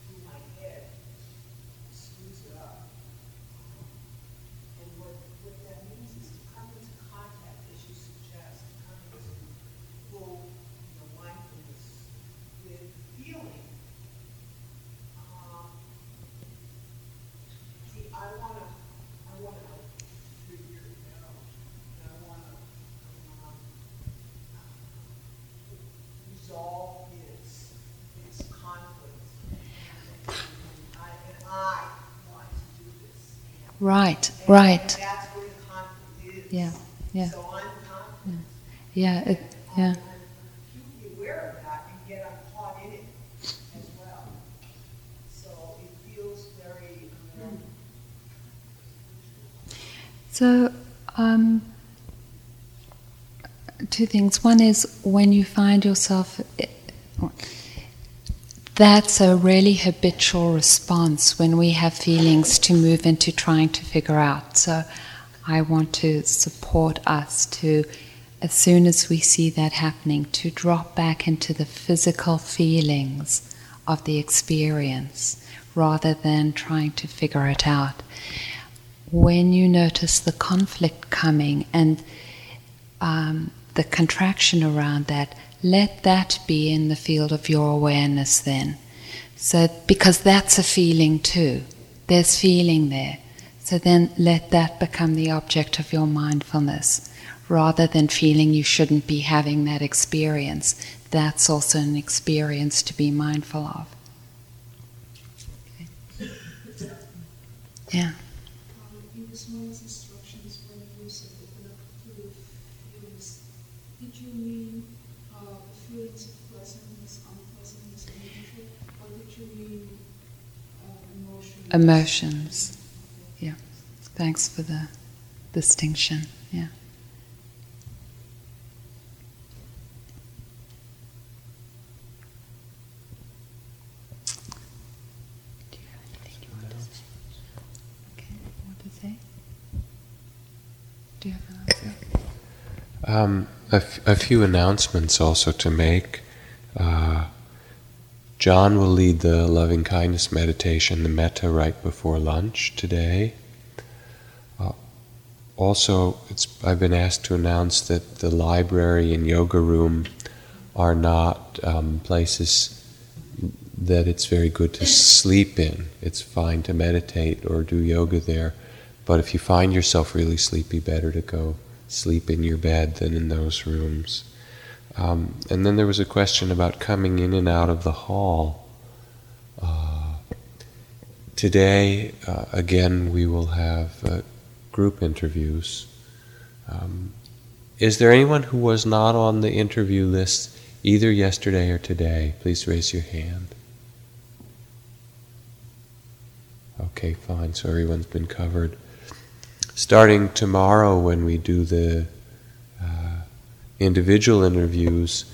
S5: through my head screws it up. Um, And what, what that means is to come into contact, as you suggest, to come into full, you know, mindfulness with feeling. Um, See, I wanna, I wanna figure it out, and I wanna, um, resolve its, its conflict. I, and I want to do this.
S2: Right,
S5: And-
S2: right.
S5: And that's where the is.
S2: Yeah, yeah.
S5: So.
S2: Yeah, it, yeah.
S5: I'm acutely aware of that, and yet caught in it as well. So it feels very, um,
S2: So, um, two things. One is when you find yourself, that's a really habitual response when we have feelings to move into trying to figure out. So, I want to support us to, as soon as we see that happening, to drop back into the physical feelings of the experience rather than trying to figure it out when you notice the conflict coming and um, the contraction around that, let that be in the field of your awareness then. So, because that's a feeling too. There's feeling there. So then let that become the object of your mindfulness rather than feeling you shouldn't be having that experience. That's also an experience to be mindful of. Okay. Yeah.
S8: Um, in this morning's instructions, when you said open up to the feelings, did you mean uh, uh, feelings of pleasantness, unpleasantness, and nature, or did you mean uh, emotions?
S2: Yeah. Thanks for the distinction. Yeah.
S1: Um, a, f- a few announcements also to make. Uh, John will lead the loving kindness meditation, the metta, right before lunch today. Uh, also, I've been asked to announce that the library and yoga room are not um, places that it's very good to sleep in. It's fine to meditate or do yoga there, but if you find yourself really sleepy, better to go sleep in your bed than in those rooms. Um, and then there was a question about coming in and out of the hall. Uh, today, uh, again, we will have uh, group interviews. Um, is there anyone who was not on the interview list either yesterday or today? Please raise your hand. Okay, fine. So everyone's been covered. Starting tomorrow, when we do the individual interviews,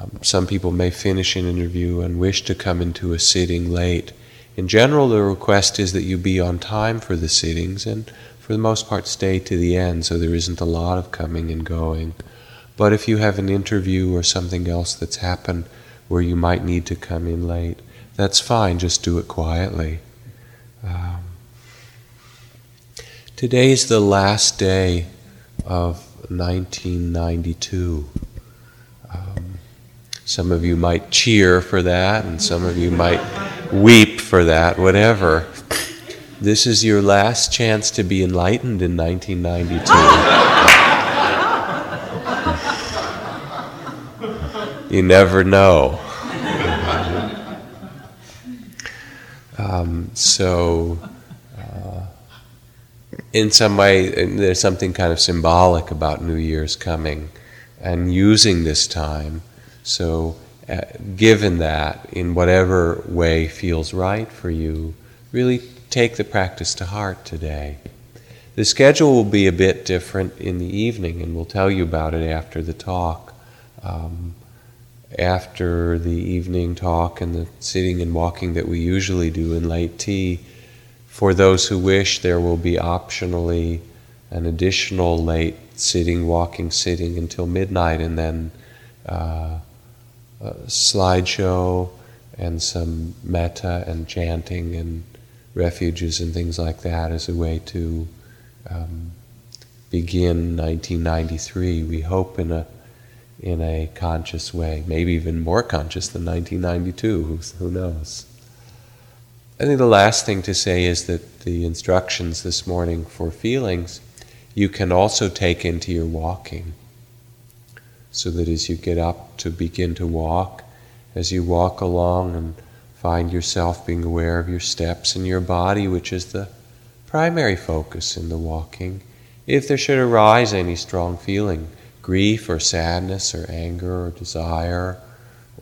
S1: um, some people may finish an interview and wish to come into a sitting late. In general, the request is that you be on time for the sittings and, for the most part, stay to the end so there isn't a lot of coming and going. But if you have an interview or something else that's happened where you might need to come in late, that's fine, just do it quietly. Um, today is the last day of 1992. Um, some of you might cheer for that, and some of you might weep for that, whatever. This is your last chance to be enlightened in 1992. you never know. Um, so, in some way, there's something kind of symbolic about New Year's coming and using this time. So, uh, given that, in whatever way feels right for you, really take the practice to heart today. The schedule will be a bit different in the evening, and we'll tell you about it after the talk. Um, after the evening talk and the sitting and walking that we usually do in late tea, for those who wish, there will be optionally an additional late sitting, walking, sitting until midnight, and then uh, a slideshow and some metta and chanting and refuges and things like that as a way to um, begin 1993. We hope in a in a conscious way, maybe even more conscious than 1992. Who, who knows? I think the last thing to say is that the instructions this morning for feelings you can also take into your walking. So that as you get up to begin to walk, as you walk along and find yourself being aware of your steps and your body, which is the primary focus in the walking, if there should arise any strong feeling, grief or sadness or anger or desire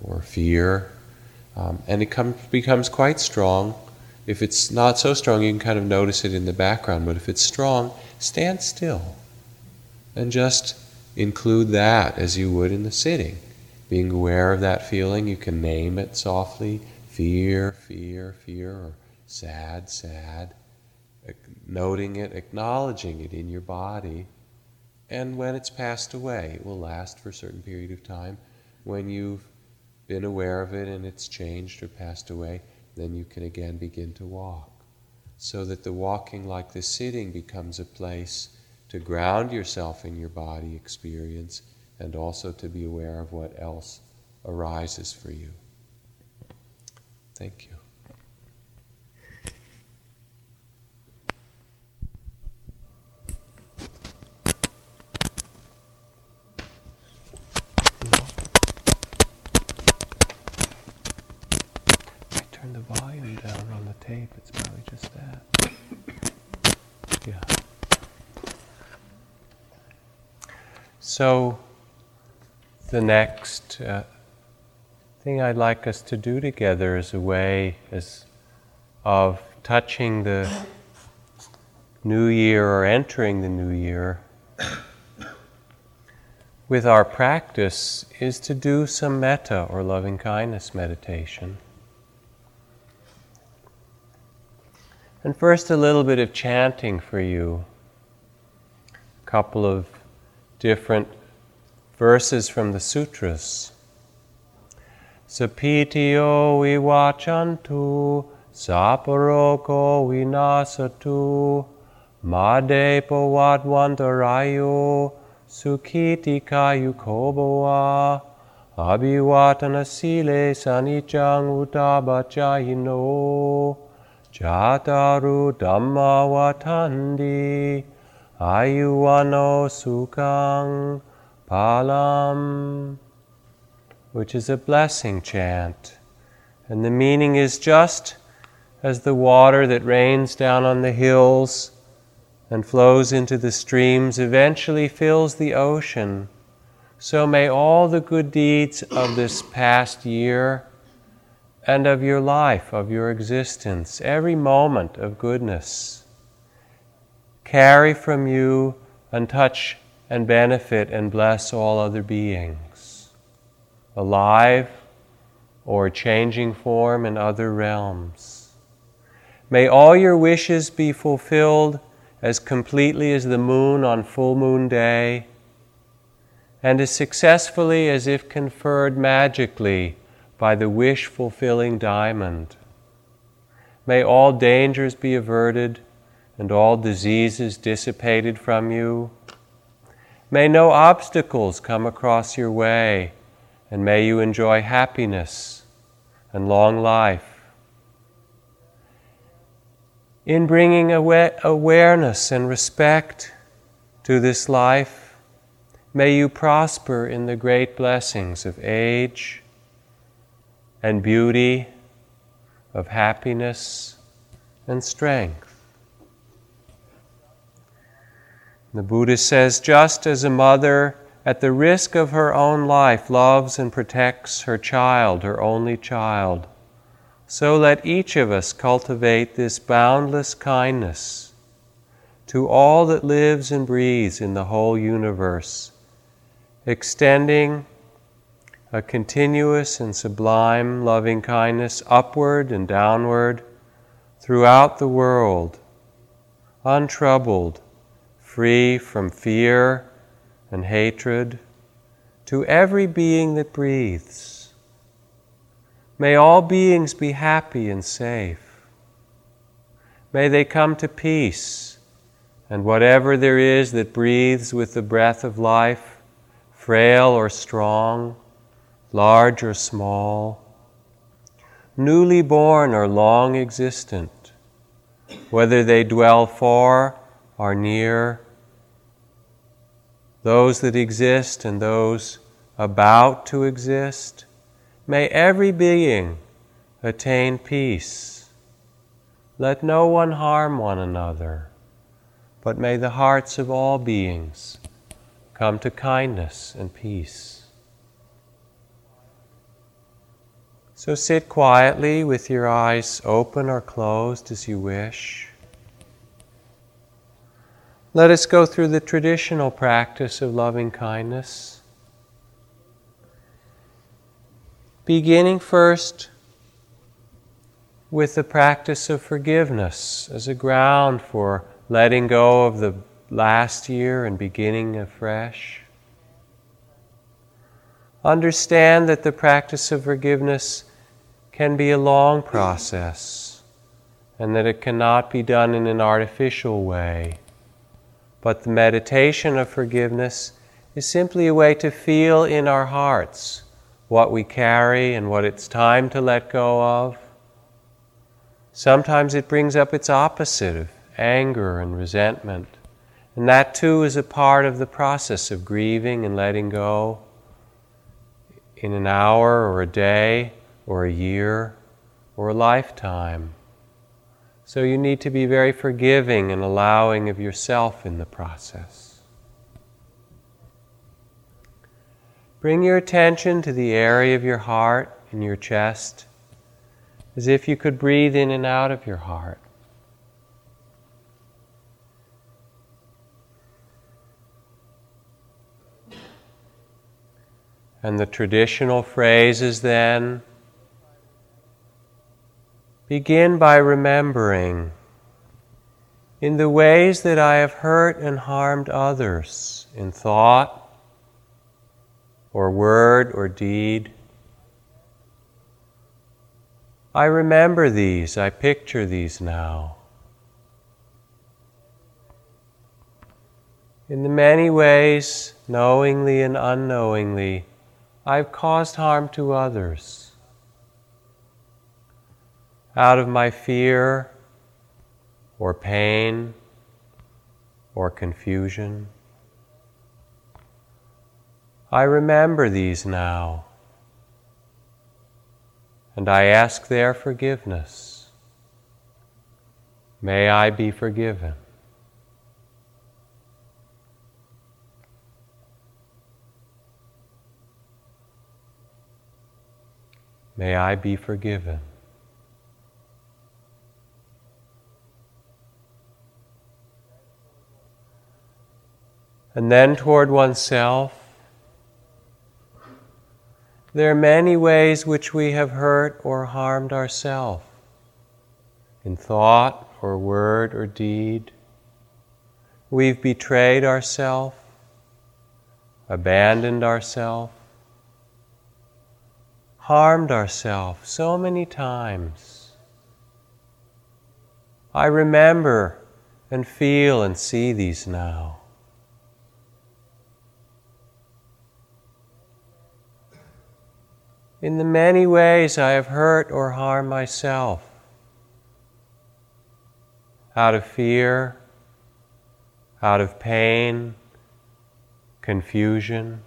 S1: or fear, um, and it come, becomes quite strong. If it's not so strong, you can kind of notice it in the background, but if it's strong, stand still and just include that as you would in the sitting. Being aware of that feeling, you can name it softly fear, fear, fear, or sad, sad. Noting it, acknowledging it in your body. And when it's passed away, it will last for a certain period of time. When you've been aware of it and it's changed or passed away, then you can again begin to walk. So that the walking, like the sitting, becomes a place to ground yourself in your body experience and also to be aware of what else arises for you. Thank you. I turned the volume down on the tape. It's probably just that. Yeah. So, the next uh, thing I'd like us to do together as a way as of touching the new year or entering the new year with our practice is to do some metta or loving kindness meditation. And first, a little bit of chanting for you. A couple of different verses from the sutras. Sapitio vivachantu, saparoko vinasatu, made pavadvantarayo, sukhiti kayu koboa, abhivatana sile sanichang utabachayino, jataru dhamma watandi, ayuano sukhang, Palam, which is a blessing chant. And the meaning is just as the water that rains down on the hills and flows into the streams eventually fills the ocean, so may all the good deeds of this past year and of your life, of your existence, every moment of goodness, carry from you and touch and benefit and bless all other beings, alive or changing form in other realms. May all your wishes be fulfilled as completely as the moon on full moon day, and as successfully as if conferred magically by the wish fulfilling diamond. May all dangers be averted and all diseases dissipated from you May no obstacles come across your way, and may you enjoy happiness and long life. In bringing awareness and respect to this life, may you prosper in the great blessings of age and beauty, of happiness and strength. The Buddha says just as a mother, at the risk of her own life, loves and protects her child, her only child, so let each of us cultivate this boundless kindness to all that lives and breathes in the whole universe, extending a continuous and sublime loving kindness upward and downward throughout the world, untroubled free from fear and hatred, to every being that breathes. May all beings be happy and safe. May they come to peace, and whatever there is that breathes with the breath of life, frail or strong, large or small, newly born or long existent, whether they dwell far or near, those that exist and those about to exist. May every being attain peace. Let no one harm one another, but may the hearts of all beings come to kindness and peace. So sit quietly with your eyes open or closed as you wish. Let us go through the traditional practice of loving kindness. Beginning first with the practice of forgiveness as a ground for letting go of the last year and beginning afresh. Understand that the practice of forgiveness can be a long process and that it cannot be done in an artificial way. But the meditation of forgiveness is simply a way to feel in our hearts what we carry and what it's time to let go of. Sometimes it brings up its opposite of anger and resentment. And that too is a part of the process of grieving and letting go in an hour or a day or a year or a lifetime. So you need to be very forgiving and allowing of yourself in the process. Bring your attention to the area of your heart and your chest, as if you could breathe in and out of your heart. And the traditional phrases then begin by remembering in the ways that I have hurt and harmed others in thought or word or deed. I remember these, I picture these now. In the many ways, knowingly and unknowingly, I've caused harm to others. Out of my fear or pain or confusion. I remember these now, and I ask their forgiveness. May I be forgiven. May I be forgiven. And then toward oneself, there are many ways which we have hurt or harmed ourselves in thought or word or deed. We've betrayed ourselves, abandoned ourselves, harmed ourselves so many times. I remember and feel and see these now. In the many ways I have hurt or harmed myself. Out of fear, out of pain, confusion.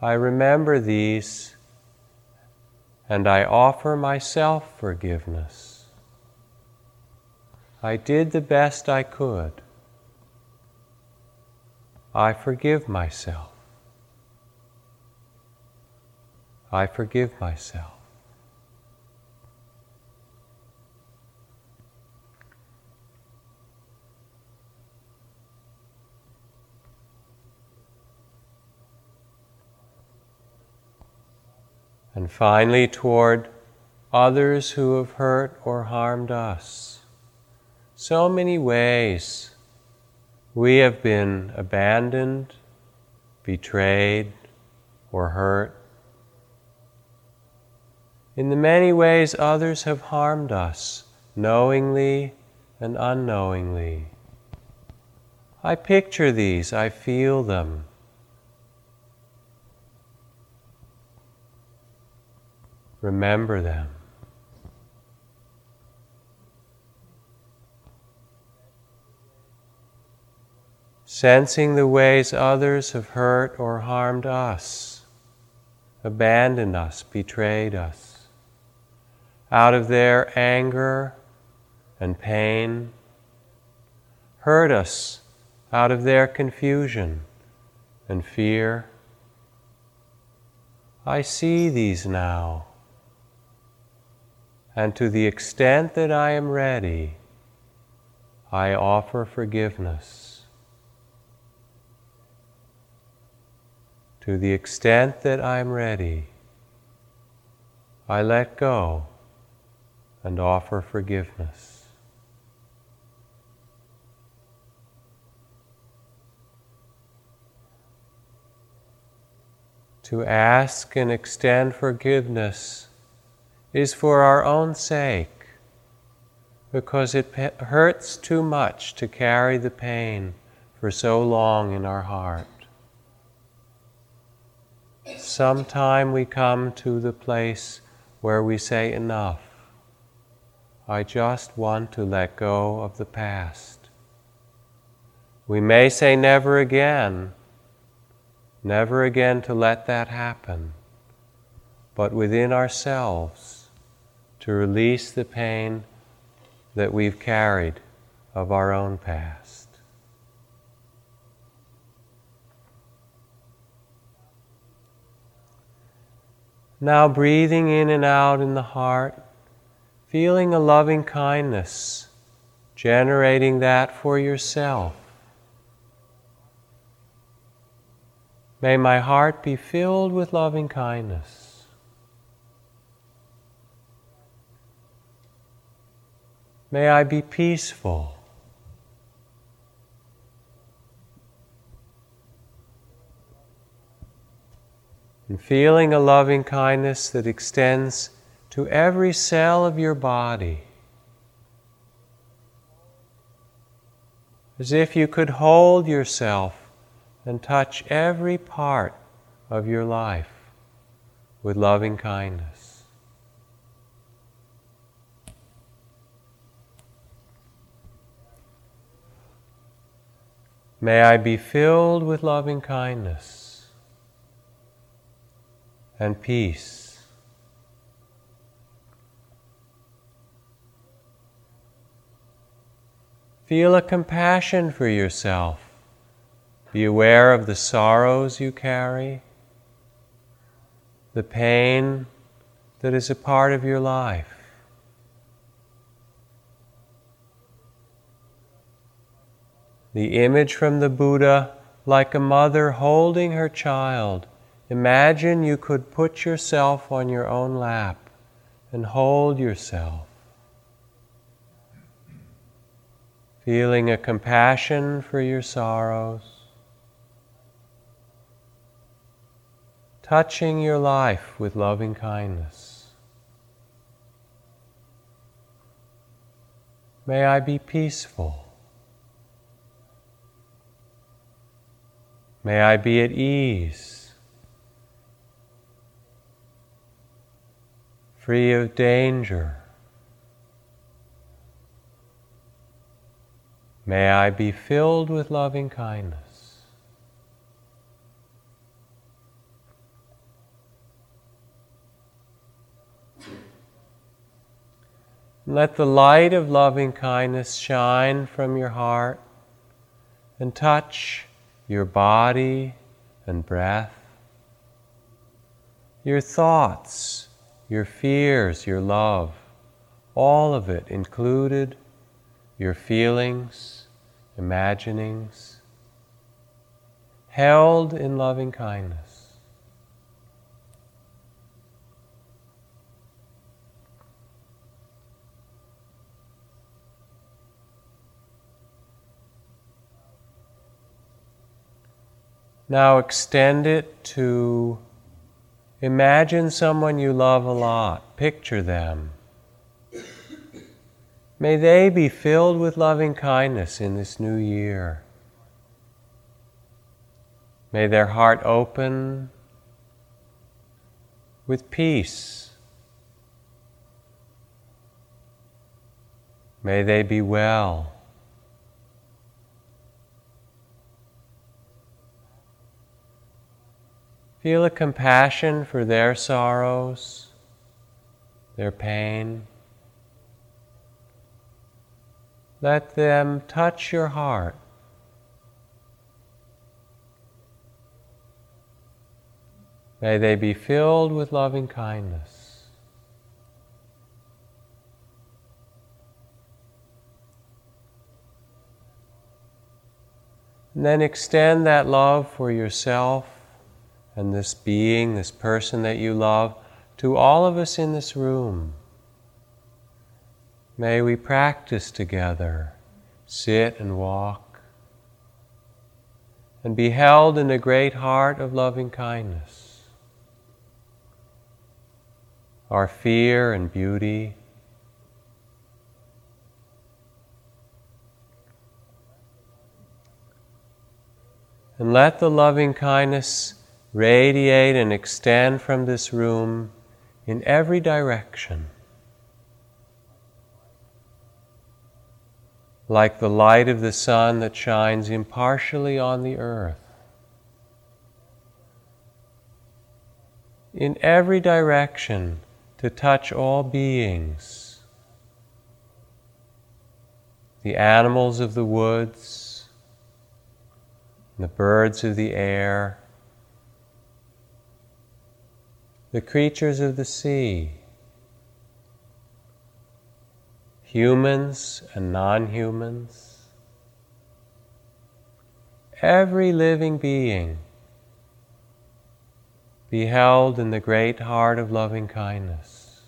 S1: I remember these and I offer myself forgiveness. I did the best I could. I forgive myself. I forgive myself. And finally, toward others who have hurt or harmed us. So many ways we have been abandoned, betrayed, or hurt. In the many ways others have harmed us, knowingly and unknowingly. I picture these, I feel them. Remember them. Sensing the ways others have hurt or harmed us, abandoned us, betrayed us out of their anger and pain, hurt us out of their confusion and fear. I see these now, and to the extent that I am ready, I offer forgiveness. To the extent that I'm ready, I let go and offer forgiveness. To ask and extend forgiveness is for our own sake, because it hurts too much to carry the pain for so long in our heart. Sometime we come to the place where we say enough. I just want to let go of the past. We may say never again, never again to let that happen, but within ourselves to release the pain that we've carried of our own past. Now breathing in and out in the heart, feeling a loving kindness, generating that for yourself. May my heart be filled with loving kindness. May I be peaceful. And feeling a loving kindness that extends to every cell of your body. As if you could hold yourself and touch every part of your life with loving kindness. May I be filled with loving kindness and peace. Feel a compassion for yourself be aware of the sorrows you carry, the pain that is a part of your life. The image from the Buddha, like a mother holding her child. Imagine you could put yourself on your own lap and hold yourself. Feeling a compassion for your sorrows. touching your life with loving kindness. May I be peaceful. May I be at ease, free of danger. May I be filled with loving kindness. Let the light of loving kindness shine from your heart and touch your body and breath, your thoughts, your fears, your love, all of it included, your feelings, imaginings, held in loving kindness. Now extend it to imagine someone you love a lot, picture them. May they be filled with loving kindness in this new year. May their heart open with peace. May they be well. Feel a compassion for their sorrows, their pain. Let them touch your heart. May they be filled with loving kindness. And then extend that love for yourself and this being, this person that you love, to all of us in this room. May we practice together, sit and walk, and be held in the great heart of loving kindness. Our fear and beauty. And let the loving kindness radiate and extend from this room in every direction. Like the light of the sun that shines impartially on the earth. In every direction to touch all beings, the animals of the woods, the birds of the air, the creatures of the sea, humans and non humans, every living being be held in the great heart of loving kindness.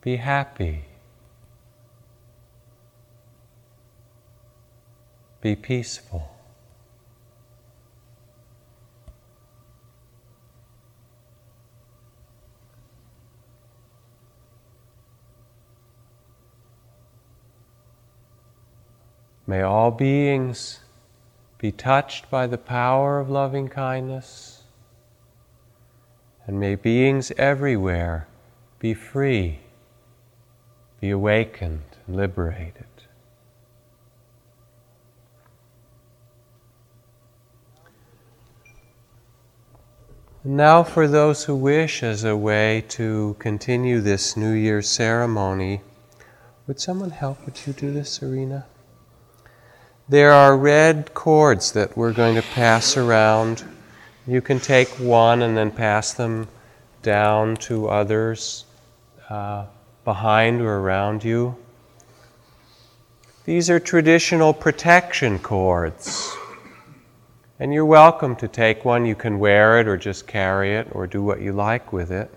S1: Be happy. Be peaceful. May all beings be touched by the power of loving kindness, and may beings everywhere be free, be awakened and liberated. now, for those who wish, as a way to continue this New Year ceremony, would someone help? Would you do this, Serena? There are red cords that we're going to pass around. You can take one and then pass them down to others uh, behind or around you. These are traditional protection cords. And you're welcome to take one. You can wear it or just carry it or do what you like with it.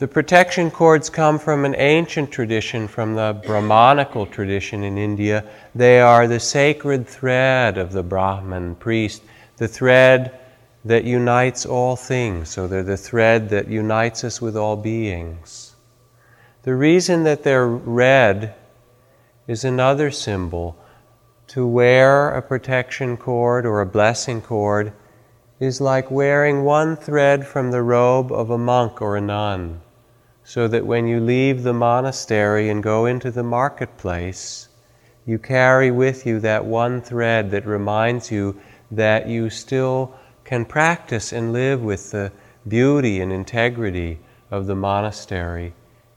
S1: The protection cords come from an ancient tradition, from the Brahmanical tradition in India. They are the sacred thread of the Brahman priest, the thread that unites all things. So they're the thread that unites us with all beings. The reason that they're red is another symbol. To wear a protection cord or a blessing cord is like wearing one thread from the robe of a monk or a nun so that when you leave the monastery and go into the marketplace, you carry with you that one thread that reminds you that you still can practice and live with the beauty and integrity of the monastery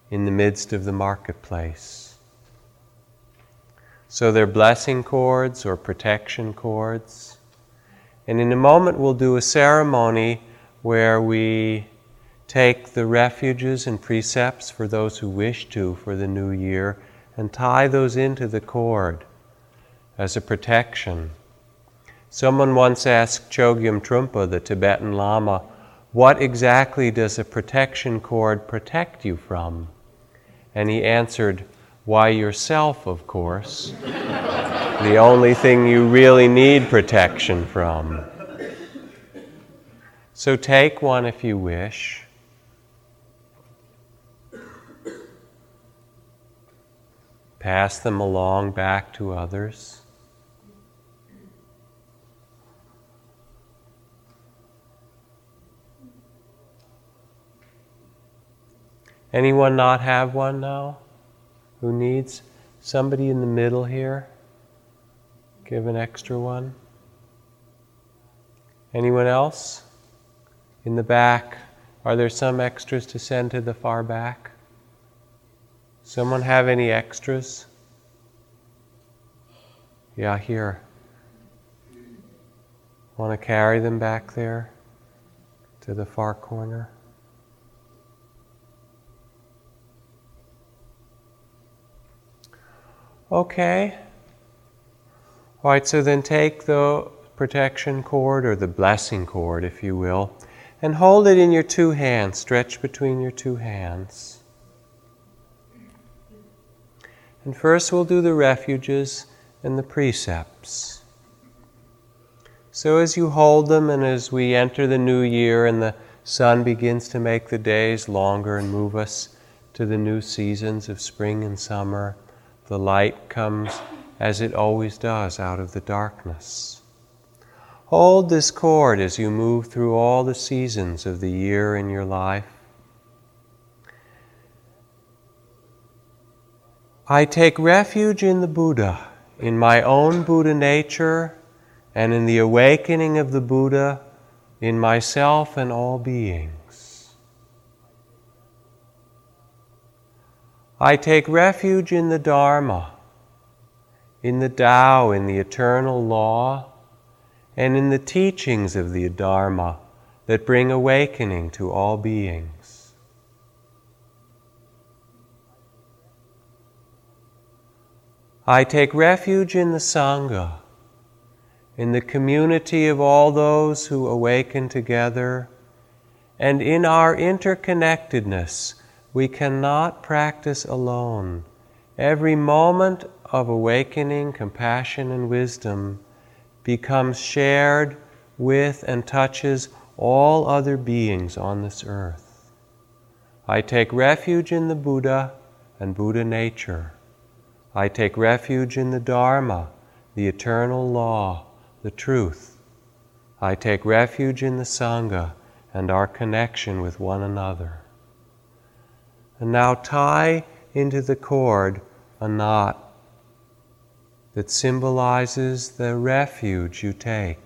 S1: in the midst of the marketplace. So they're blessing cords or protection cords. And in a moment, we'll do a ceremony where we take the refuges and precepts for those who wish to for the new year and tie those into the cord as a protection. Someone once asked Chogyam Trungpa, the Tibetan Lama, what exactly does a protection cord protect you from? And he answered, Why, yourself, of course. the only thing you really need protection from. So take one if you wish. Pass them along back to others. Anyone not have one now? Who needs? Somebody in the middle here? Give an extra one. Anyone else? In the back, are there some extras to send to the far back? Someone have any extras? Yeah, here. Want to carry them back there to the far corner? Okay. All right, so then take the protection cord or the blessing cord, if you will, and hold it in your two hands, stretch between your two hands. And first we'll do the refuges and the precepts. So as you hold them and as we enter the new year and the sun begins to make the days longer and move us to the new seasons of spring and summer, the light comes as it always does out of the darkness. Hold this cord as you move through all the seasons of the year in your life. I take refuge in the Buddha, in my own Buddha nature, and in the awakening of the Buddha in myself and all beings. I take refuge in the Dharma, in the Tao, in the eternal law, and in the teachings of the Dharma that bring awakening to all beings. I take refuge in the Sangha, in the community of all those who awaken together, and in our interconnectedness, we cannot practice alone. Every moment of awakening, compassion, and wisdom becomes shared with and touches all other beings on this earth. I take refuge in the Buddha and Buddha nature. I take refuge in the Dharma, the eternal law, the truth. I take refuge in the Sangha and our connection with one another. And now tie into the cord a knot that symbolizes the refuge you take.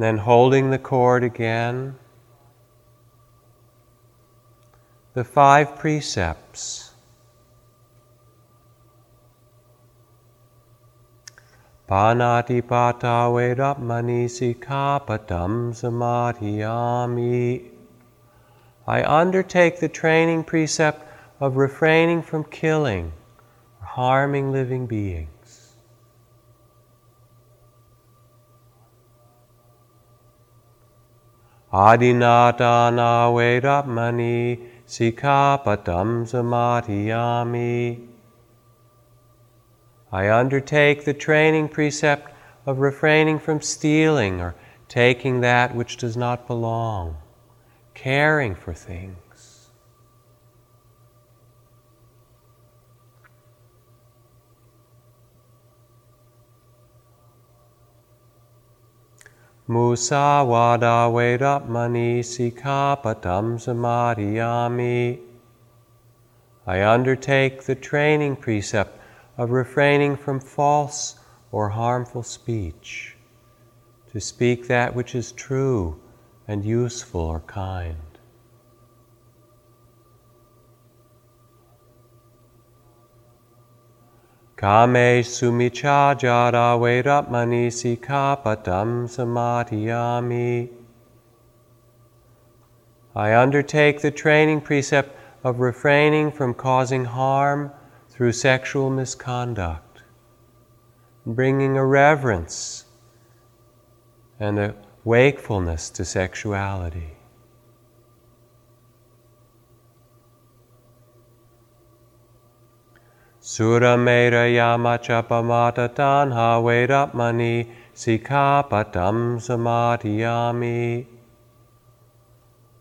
S1: Then holding the cord again, the five precepts. Panatipata Vedapmani Sikapatam Samadhiyami. I undertake the training precept of refraining from killing or harming living beings. Adinatana Vedapmani Sikapatam Samadhiyami. I undertake the training precept of refraining from stealing or taking that which does not belong, caring for things. Musawada Vedapmani Sikapatam Samadhiyami. I undertake the training precept of refraining from false or harmful speech, to speak that which is true and useful or kind. Kame sumicha jara vedapmani sikapatam samadhiyami. I undertake the training precept of refraining from causing harm through sexual misconduct, bringing a reverence and a wakefulness to sexuality. Suramera yamachapamata tanha vedapmani sikapatam samadhiyami.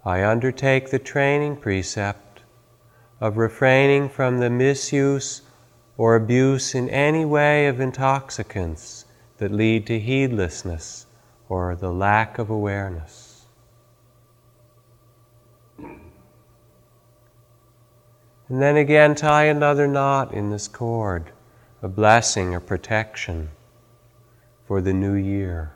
S1: I undertake the training precept of refraining from the misuse or abuse in any way of intoxicants that lead to heedlessness or the lack of awareness. And then again, tie another knot in this cord, a blessing a protection for the new year.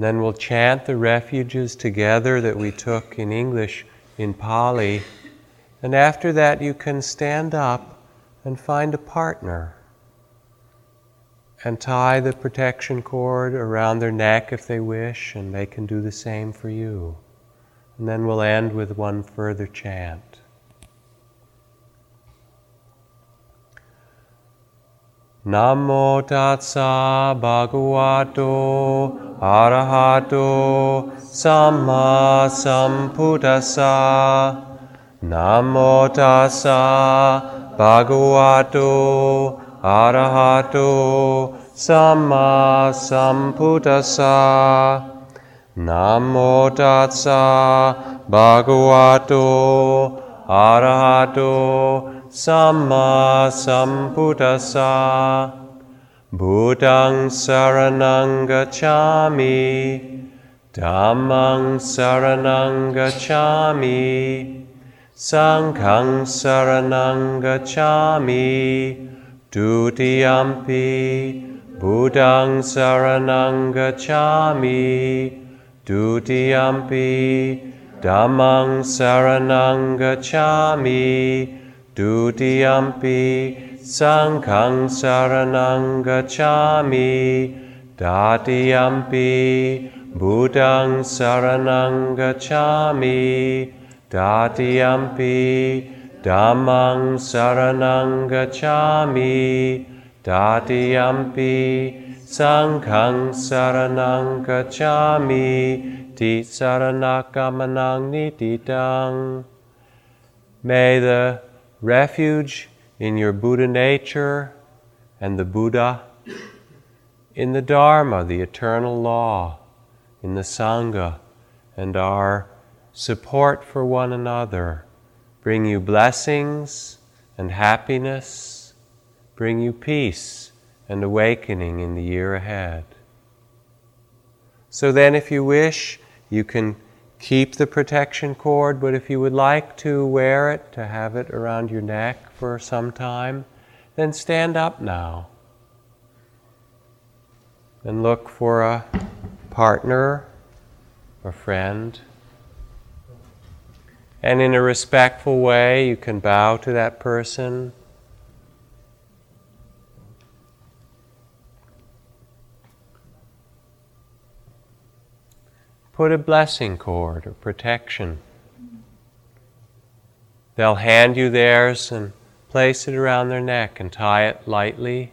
S1: And then we'll chant the refuges together that we took in English in Pali. And after that, you can stand up and find a partner and tie the protection cord around their neck if they wish, and they can do the same for you. And then we'll end with one further chant. Namo Tassa Bhagavato Arahato Samma Sambuddhassa Namo Tassa Bhagavato Arahato Samma Sambuddhassa Namo Tassa Bhagavato Arahato Samma Sambuddhassa Buddhang saranang gacchami. Dhammang saranang gacchami. Sanghang saranang gacchami. Dutiyampi Buddhang saranang gacchami. Dutiyampi Dhammang saranang gacchami. Dutiyampi Sanghang saranang gacchami. Tatiyampi Buddhang saranang gacchami. Tatiyampi Dhammang saranang gacchami. Tatiyampi Sanghang saranang gacchami. Ti saranakamanang nitidang. May the refuge in your Buddha nature and the Buddha, in the Dharma, the eternal law, in the Sangha, and our support for one another bring you blessings and happiness, bring you peace and awakening in the year ahead. So then, if you wish, you can keep the protection cord, but if you would like to wear it, to have it around your neck for some time, then stand up now and look for a partner, a friend. And in a respectful way, you can bow to that person. Put a blessing cord or protection. They'll hand you theirs and place it around their neck and tie it lightly.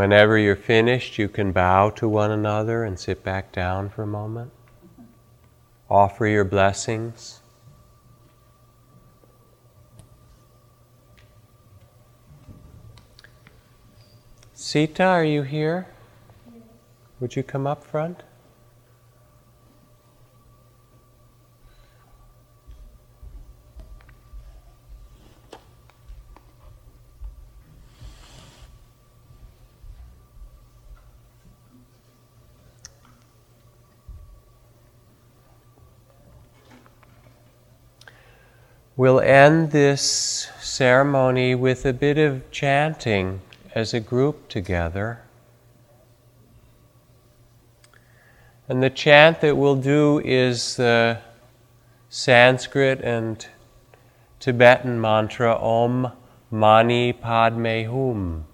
S1: Whenever you're finished, you can bow to one another and sit back down for a moment. Offer your blessings. Sita, are you here? Would you come up front? We'll end this ceremony with a bit of chanting as a group together. And the chant that we'll do is the Sanskrit and Tibetan mantra Om Mani Padme Hum,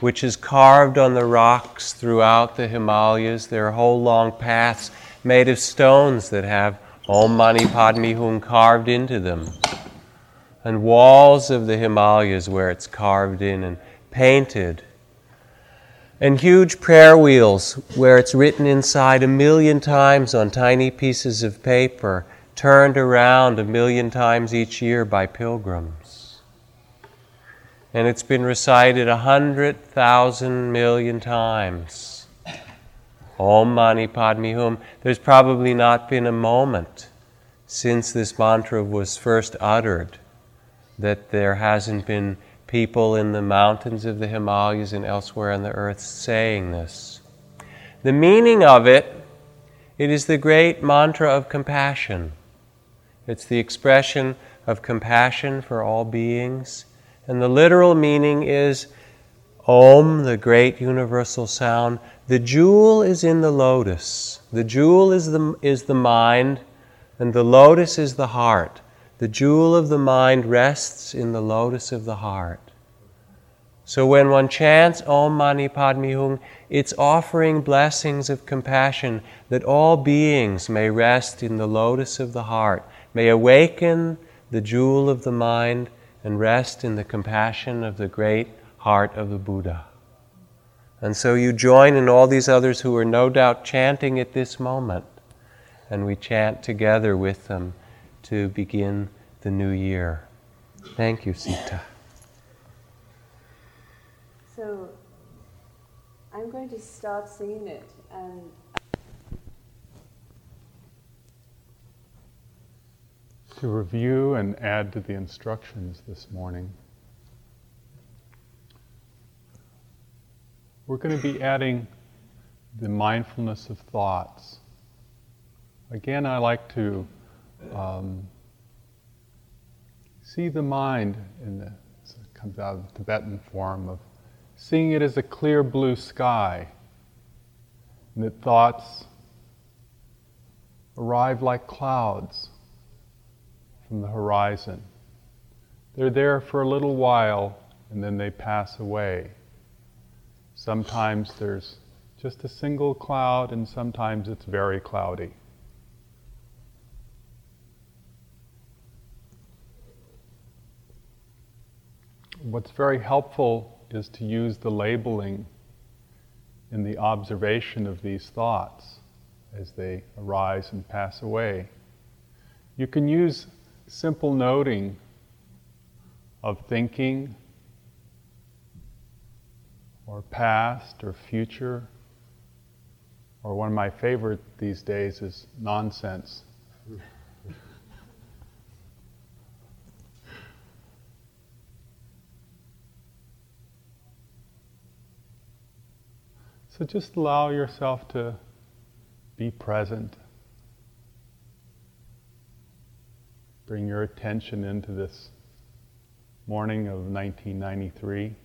S1: which is carved on the rocks throughout the Himalayas. There are whole long paths made of stones that have Om Mani Padme Hum carved into them. And walls of the Himalayas where it's carved in and painted. And huge prayer wheels where it's written inside a million times on tiny pieces of paper, turned around a million times each year by pilgrims. And it's been recited a hundred thousand million times. Om Mani Padme Hum. There's probably not been a moment since this mantra was first uttered that there hasn't been people in the mountains of the Himalayas and elsewhere on the earth saying this. The meaning of it, it is the great mantra of compassion. It's the expression of compassion for all beings. And the literal meaning is Om, the great universal sound. The jewel is in the lotus. The jewel is the, is the mind, and the lotus is the heart. The jewel of the mind rests in the lotus of the heart. So when one chants Om Mani Padme Hum, it's offering blessings of compassion that all beings may rest in the lotus of the heart, may awaken the jewel of the mind, and rest in the compassion of the great heart of the Buddha. And so you join in all these others who are no doubt chanting at this moment, and we chant together with them to begin the new year. Thank you, Sita.
S6: So I'm going to start singing it and
S7: To review and add to the instructions this morning, we're going to be adding the mindfulness of thoughts. Again, I like to um, see the mind in the, comes out of the Tibetan form of seeing it as a clear blue sky, and that thoughts arrive like clouds from the horizon. They're there for a little while and then they pass away. Sometimes there's just a single cloud, and sometimes it's very cloudy. What's very helpful is to use the labeling in the observation of these thoughts as they arise and pass away. You can use simple noting of thinking or past or future, or one of my favorite these days is nonsense. so just allow yourself to be present. Bring your attention into this morning of 1993.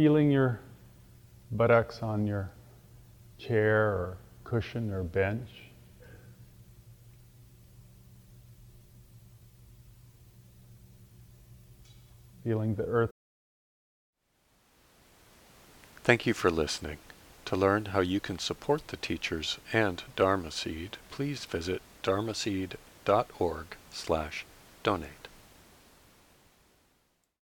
S7: Feeling your buttocks on your chair or cushion or bench. Feeling the earth.
S9: Thank you for listening. To learn how you can support the teachers and Dharma Seed, please visit dharmaseed.org slash donate.